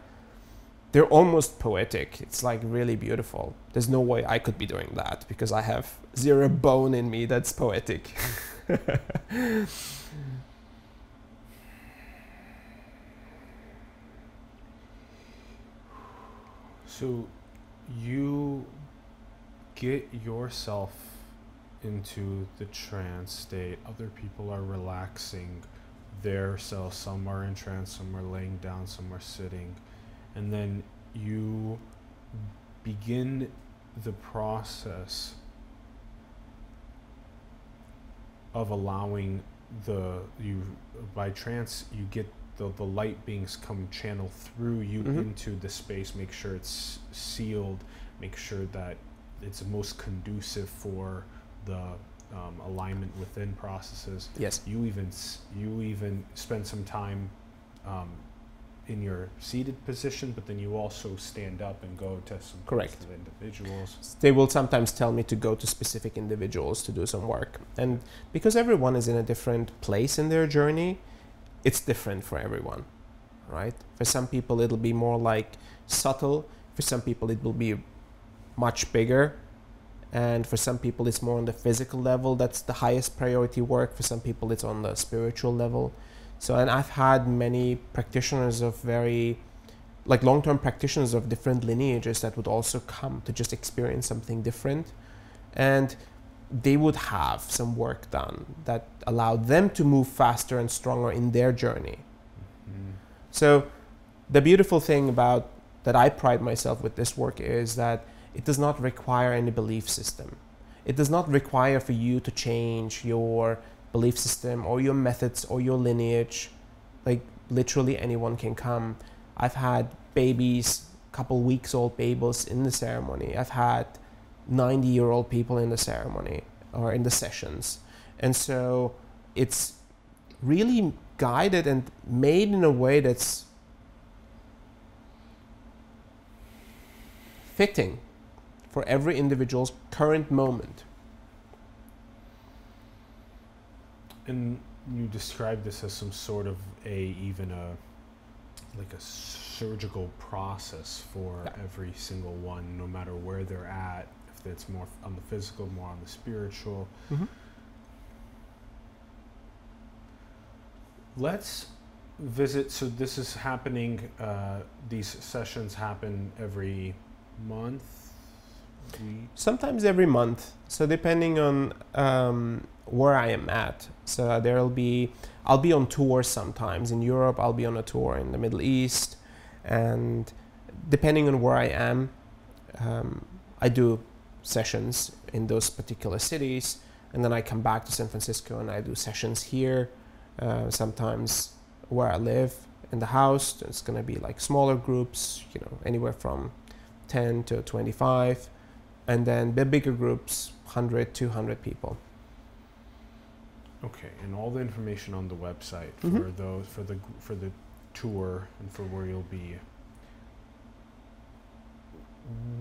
they're almost poetic. It's like really beautiful. There's no way I could be doing that because I have zero bone in me that's poetic. So you get yourself into the trance state. Other people are relaxing their selves. Some are in trance, some are laying down, some are sitting. And then you begin the process of allowing the you by trance you get the, the light beings come channel through you Mhm. into the space make sure it's sealed make sure that it's most conducive for the um, alignment within processes yes. you even you even spend some time um, in your seated position but then you also stand up and go to some Correct. of individuals They will sometimes tell me to go to specific individuals to do some work. And because everyone is in a different place in their journey, it's different for everyone, right? For some people, it'll be more like subtle. For some people, it will be much bigger. And for some people, it's more on the physical level. That's the highest priority work. For some people, it's on the spiritual level. So, and I've had many practitioners of very, like long term practitioners of different lineages that would also come to just experience something different. And they would have some work done that allowed them to move faster and stronger in their journey. Mm. So, the beautiful thing about that I pride myself with this work is that it does not require any belief system. It does not require for you to change your belief system or your methods or your lineage. Like literally anyone can come. I've had babies, couple weeks old babies in the ceremony. I've had 90 year old people in the ceremony or in the sessions. And so it's really guided and made in a way that's fitting for every individual's current moment. And you describe this as some sort of a even a like a surgical process for Yeah. every single one, no matter where they're at. If it's more on the physical, more on the spiritual. Let's visit. So this is happening. Uh, these sessions happen every month. Week. Sometimes every month. So depending on um, where I am at. So there'll be, I'll be on tour sometimes in Europe. I'll be on a tour in the Middle East, and depending on where I am, um, I do sessions in those particular cities, and then I come back to San Francisco and I do sessions here. Uh, sometimes where I live in the house, it's gonna be like smaller groups, you know, anywhere from 10 to 25 and then the bigger groups 100 200 people Okay, and all the information on the website for Mhm. those for the for the tour and for where you'll be.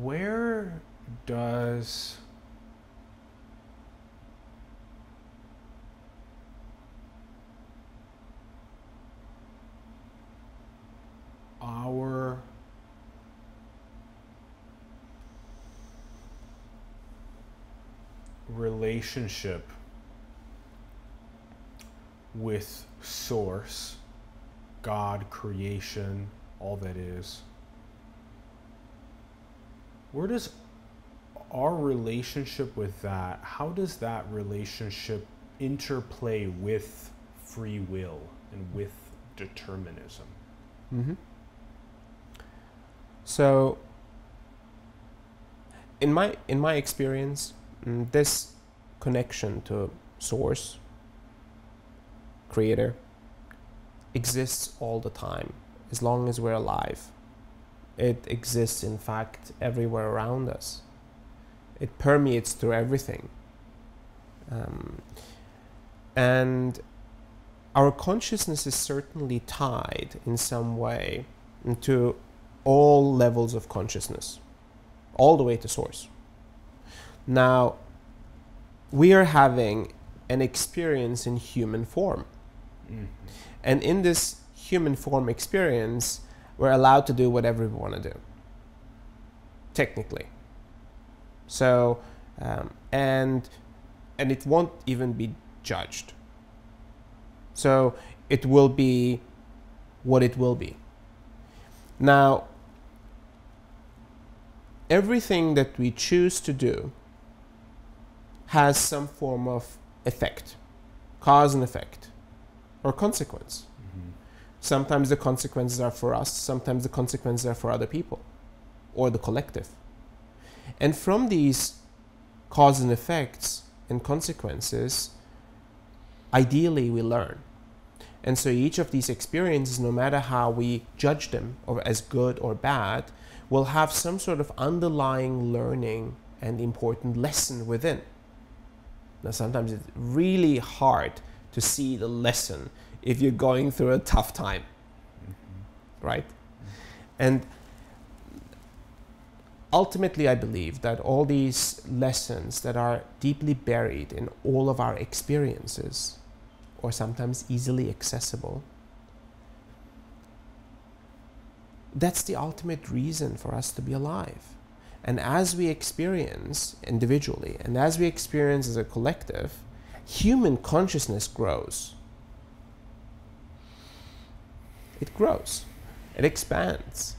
Where does our relationship with source, God, creation, all that is. Where does our relationship with that, how does that relationship interplay with free will and with determinism? mm-hmm. so in my in my experience mm, this connection to source creator exists all the time as long as we're alive. It exists in fact everywhere around us. It permeates through everything. Um, and our consciousness is certainly tied in some way to all levels of consciousness all the way to source. Now we are having an experience in human form Mm. and in this human form experience, we're allowed to do whatever we want to do, technically. So, um, and and it won't even be judged. So it will be what it will be. Now, everything that we choose to do has some form of effect, cause and effect, or consequence. Mhm. Sometimes the consequences are for us, sometimes the consequences are for other people or the collective. And from these cause and effects and consequences, ideally we learn. And so each of these experiences, no matter how we judge them or as good or bad, will have some sort of underlying learning and important lesson within. Now, sometimes it's really hard to see the lesson if you're going through a tough time, Mhm. right? And ultimately, I believe that all these lessons that are deeply buried in all of our experiences, or sometimes easily accessible, that's the ultimate reason for us to be alive. And as we experience individually and as we experience as a collective, human consciousness grows. It grows, it expands.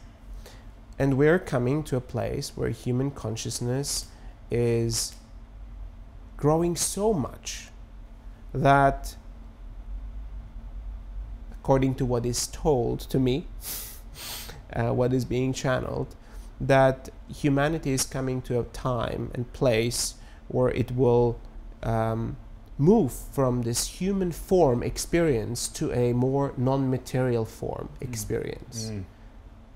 And we're coming to a place where human consciousness is growing so much that, according to what is told to me, uh, what is being channeled, that humanity is coming to a time and place where it will um, move from this human form experience to a more non material form mm. experience. Mm.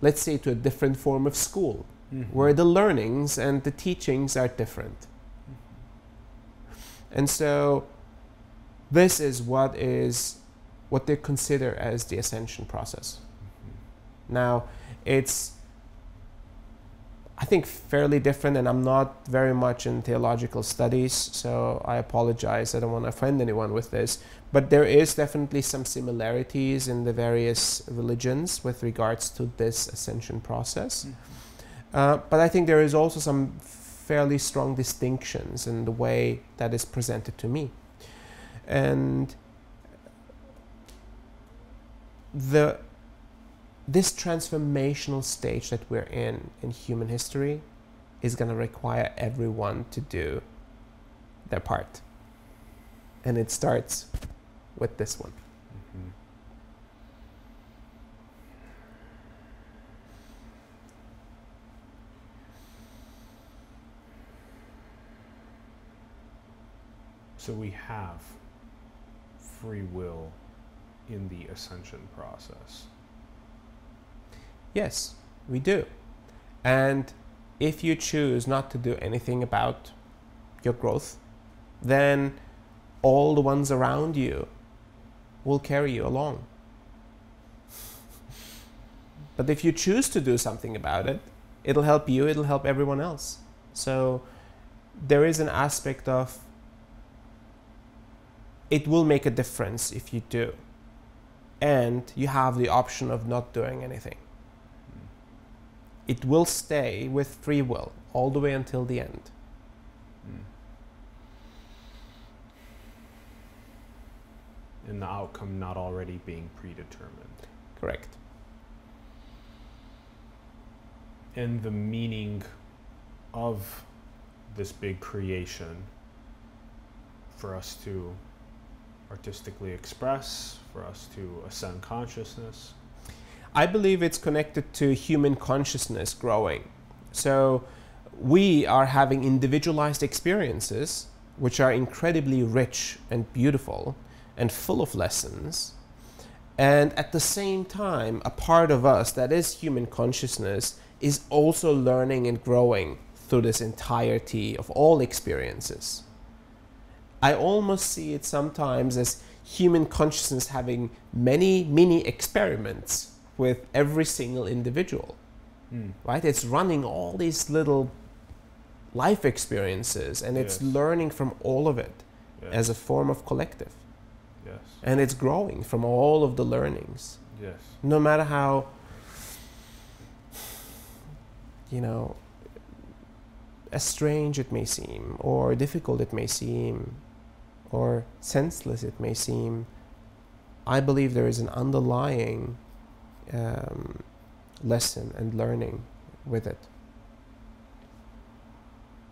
Let's say to a different form of school, mm-hmm. where the learnings and the teachings are different. Mm-hmm. And so, this is what is what they consider as the ascension process. Mm-hmm. Now, it's I think fairly different, and I'm not very much in theological studies, so I apologize. I don't want to offend anyone with this, but there is definitely some similarities in the various religions with regards to this ascension process. Mm-hmm. Uh, but I think there is also some fairly strong distinctions in the way that is presented to me, and the this transformational stage that we're in in human history is going to require everyone to do their part. And it starts with this one. Mm-hmm. So we have free will in the ascension process. Yes, we do. And if you choose not to do anything about your growth, then all the ones around you will carry you along. but if you choose to do something about it, it'll help you, it'll help everyone else. So there is an aspect of it will make a difference if you do. And you have the option of not doing anything it will stay with free will all the way until the end. Mm. And the outcome not already being predetermined. Correct. And the meaning of this big creation for us to artistically express, for us to ascend consciousness, I believe it's connected to human consciousness growing. So we are having individualized experiences which are incredibly rich and beautiful and full of lessons. And at the same time, a part of us that is human consciousness is also learning and growing through this entirety of all experiences. I almost see it sometimes as human consciousness having many mini experiments with every single individual, mm. right? It's running all these little life experiences and it's yes. learning from all of it yes. as a form of collective. Yes. And it's growing from all of the learnings. Yes. No matter how, you know, as strange it may seem, or difficult it may seem, or senseless it may seem, I believe there is an underlying um, lesson and learning with it.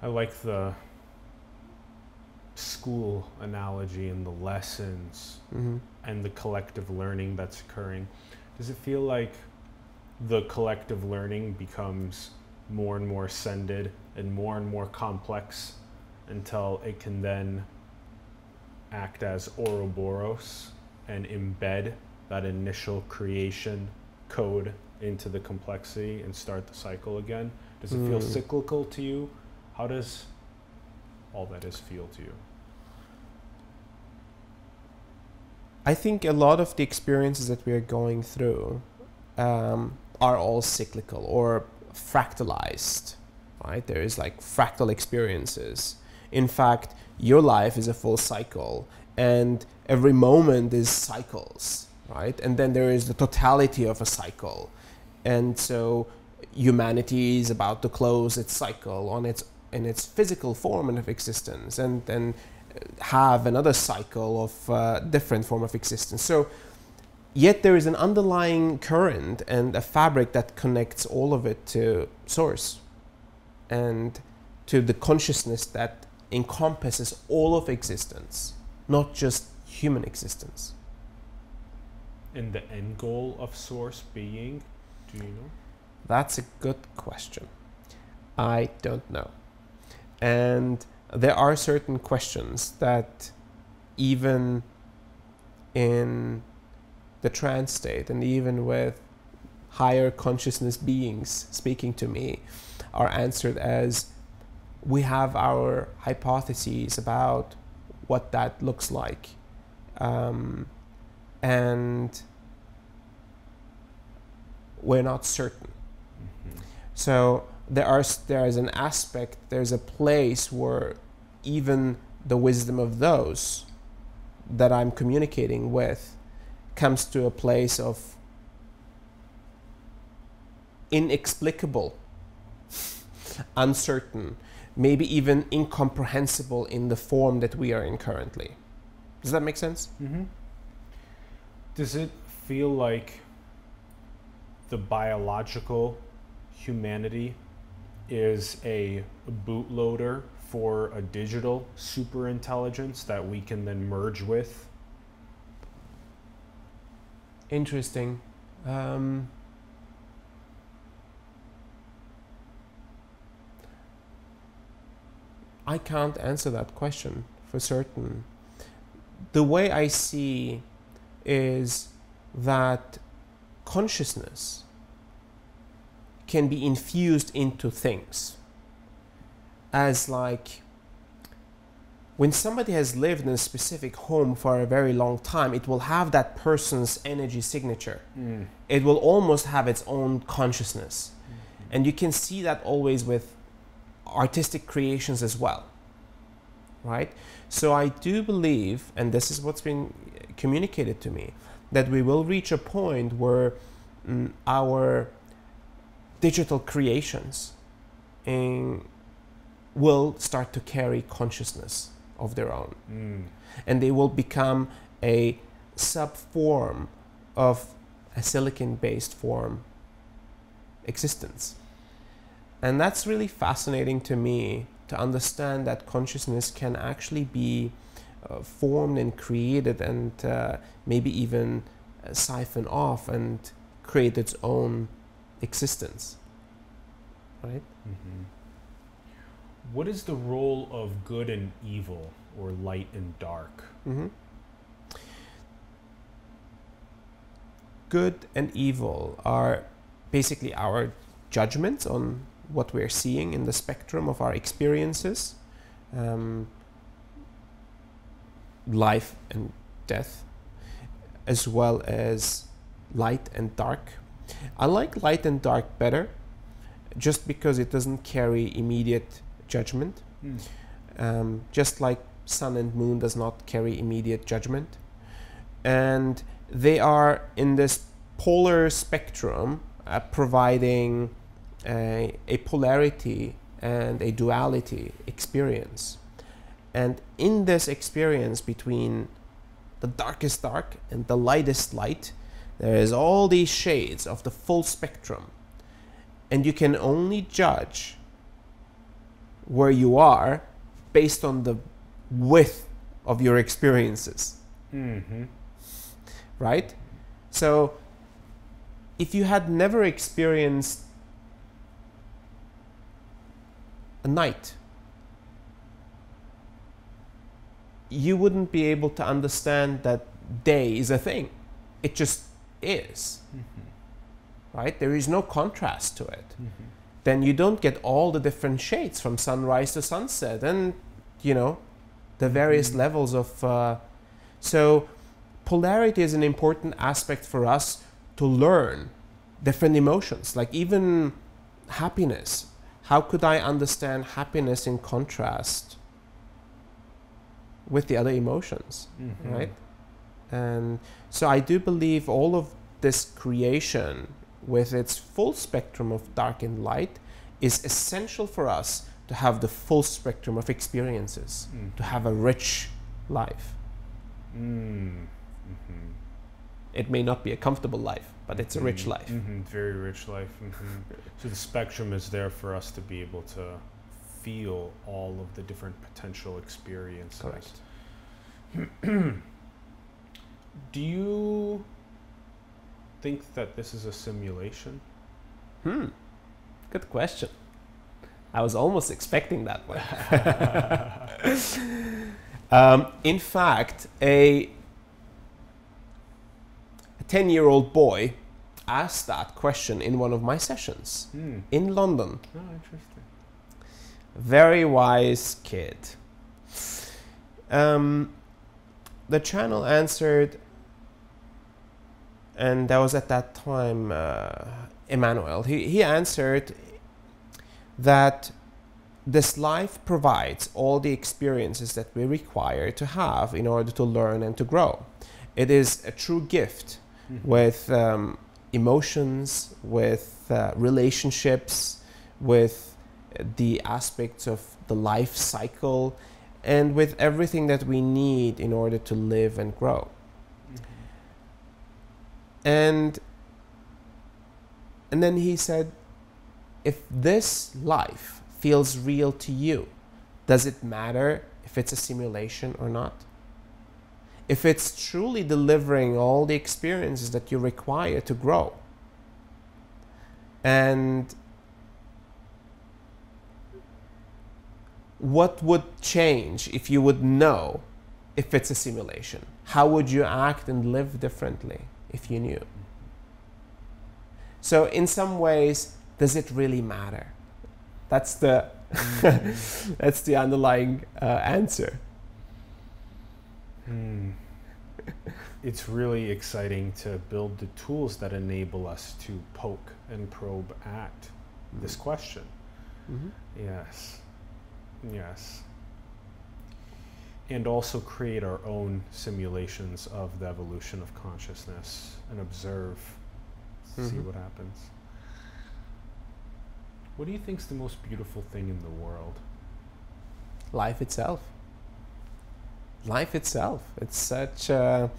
I like the school analogy and the lessons mm-hmm. and the collective learning that's occurring. Does it feel like the collective learning becomes more and more ascended and more and more complex until it can then act as Ouroboros and embed that initial creation code into the complexity and start the cycle again? Does it feel hmm. cyclical to you? How does all that is feel to you? I think a lot of the experiences that we are going through um, are all cyclical or fractalized, right? There is like fractal experiences. In fact, your life is a full cycle, and every moment is cycles right? And then there is the totality of a cycle. and so humanity is about to close its cycle on its in its physical form of existence and then have another cycle of uh, different form of existence so yet there is an underlying current and a fabric that connects all of it to source and to the consciousness that encompasses all of existence not just human existence And the end goal of source being, do you know? That's a good question. I don't know. And there are certain questions that, even in the trance state and even with higher consciousness beings speaking to me, are answered as we have our hypotheses about what that looks like. Um, and we're not certain. So there are there is an aspect, there's a place where even the wisdom of those that I'm communicating with comes to a place of inexplicable, uncertain, maybe even incomprehensible in the form that we are in currently. Does that make sense? Mm-hmm. Does it feel like the biological humanity is a bootloader for a digital super intelligence that we can then merge with? Interesting. Um, I can't answer that question for certain. The way I see is that consciousness can be infused into things. As like when somebody has lived in a specific home for a very long time it will have that person's energy signature. Mm. it will almost have its own consciousness. And you can see that always with artistic creations as well right? So i do believe and this is what's been communicated to me that we will reach a point where mm, our digital creations in, will start to carry consciousness of their own Mm. and they will become a sub form of a silicon based form existence. And that's really fascinating to me to understand that consciousness can actually be formed and created and uh, maybe even uh, siphon off and create its own existence. Right? Mhm. What is the role of good and evil, or light and dark? hmm Good and evil are basically our judgments on what we're seeing in the spectrum of our experiences, um, life and death, as well as light and dark. I like light and dark better just because it doesn't carry immediate judgment Mm. um, just like sun and moon does not carry immediate judgment and they are in this polar spectrum uh, providing a, a polarity and a duality experience and in this experience between the darkest dark and the lightest light there is all these shades of the full spectrum and you can only judge where you are based on the width of your experiences, Mm-hmm. right? So if you had never experienced a night, you wouldn't be able to understand that day is a thing. It just is, Mm-hmm. right? There is no contrast to it. Mm-hmm. then you don't get all the different shades from sunrise to sunset and you know the various Mhm. levels of uh, so polarity is an important aspect for us to learn different emotions like even happiness how could i understand happiness in contrast with the other emotions Mm-hmm. right? And so I do believe all of this creation with its full spectrum of dark and light, is essential for us to have the full spectrum of experiences, Mm. to have a rich life. Mm. hmm It may not be a comfortable life, but it's a rich life. hmm Very rich life. hmm So the spectrum is there for us to be able to feel all of the different potential experiences. Correct. Do you think that this is a simulation? Hmm. Good question. I was almost expecting that one. um, in fact, a 10 year old boy asked that question in one of my sessions Hmm. in London. Oh, interesting. Very wise kid. Um, the channel answered, and that was at that time uh, Emmanuel. He, he answered that this life provides all the experiences that we require to have in order to learn and to grow. It is a true gift Mhm. with um, emotions, with uh, relationships, with the aspects of the life cycle, and with everything that we need in order to live and grow. Mhm. And and then he said, if this life feels real to you, does it matter if it's a simulation or not? If it's truly delivering all the experiences that you require to grow. And what would change if you would know if it's a simulation? How would you act and live differently if you knew? So, in some ways, does it really matter? That's the that's the underlying uh, answer. Hmm. It's really exciting to build the tools that enable us to poke and probe at this question. Mhm. Yes. Yes. And also create our own simulations of the evolution of consciousness and observe, see Mhm. what happens. What do you think is the most beautiful thing in the world? Life itself. Life itself. It's such a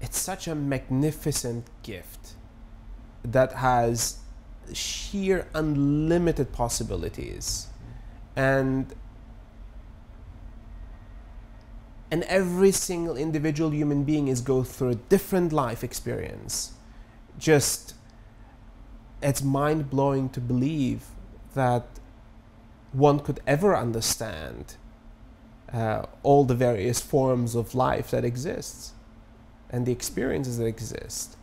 it's such a magnificent gift that has sheer unlimited possibilities. And and every single individual human being is go through a different life experience. Just it's mind blowing to believe that one could ever understand uh, all the various forms of life that exists and the experiences that exist,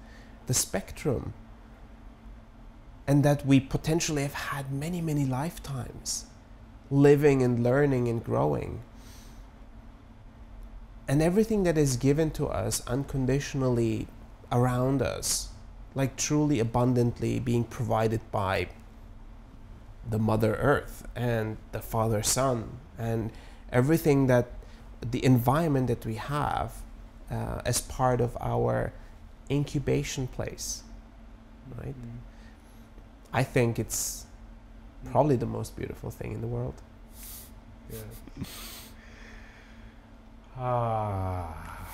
the spectrum, and that we potentially have had many, many lifetimes living and learning and growing. And everything that is given to us unconditionally around us, like truly abundantly being provided by the Mother Earth and the Father Sun, and everything that the environment that we have uh, as part of our incubation place, right? I think it's probably the most beautiful thing in the world. Yeah. Ah.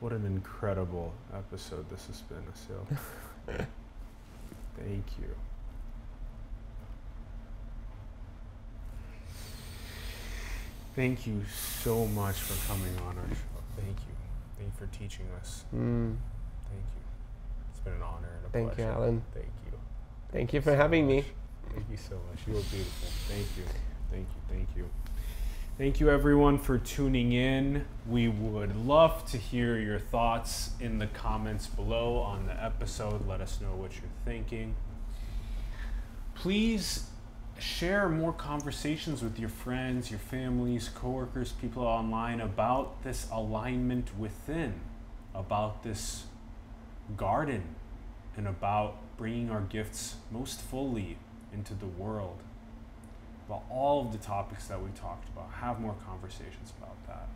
what an incredible episode this has been, Asil. Thank you. Thank you so much for coming on our show. Thank you. Thank you for teaching us. Mm. Thank you. Been an honor and a Thank you, pleasure. Allen. Thank you. Thank you for having me. Thank you so much. You were beautiful. Thank you. Thank you. Thank you. Thank you, everyone, for tuning in. We would love to hear your thoughts in the comments below on the episode. Let us know what you're thinking. Please share more conversations with your friends, your families, coworkers, people online about this alignment within, about this garden, and about bringing our gifts most fully into the world. About all of the topics that we talked about. Have more conversations about that.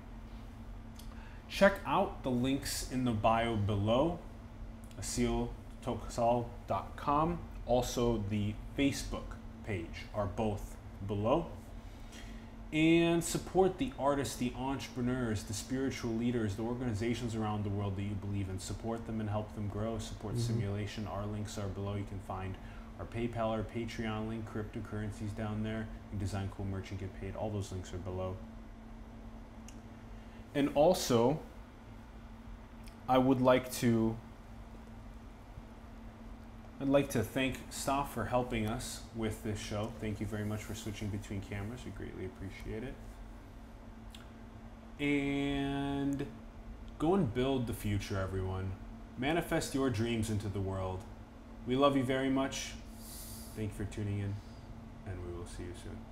check out the links in the bio below, asiltoksal.com. Also, the Facebook page are both below. And support the artists, the entrepreneurs, the spiritual leaders, the organizations around the world that you believe in. Support them and help them grow. Support Mhm. simulation. Our links are below. You can find our PayPal, our Patreon link, cryptocurrencies down there. You can design cool merch and get paid. All those links are below. And also, I would like to I'd like to thank Staff for helping us with this show. Thank you very much for switching between cameras. We greatly appreciate it. And go and build the future, everyone. Manifest your dreams into the world. We love you very much. Thank you for tuning in, and we will see you soon.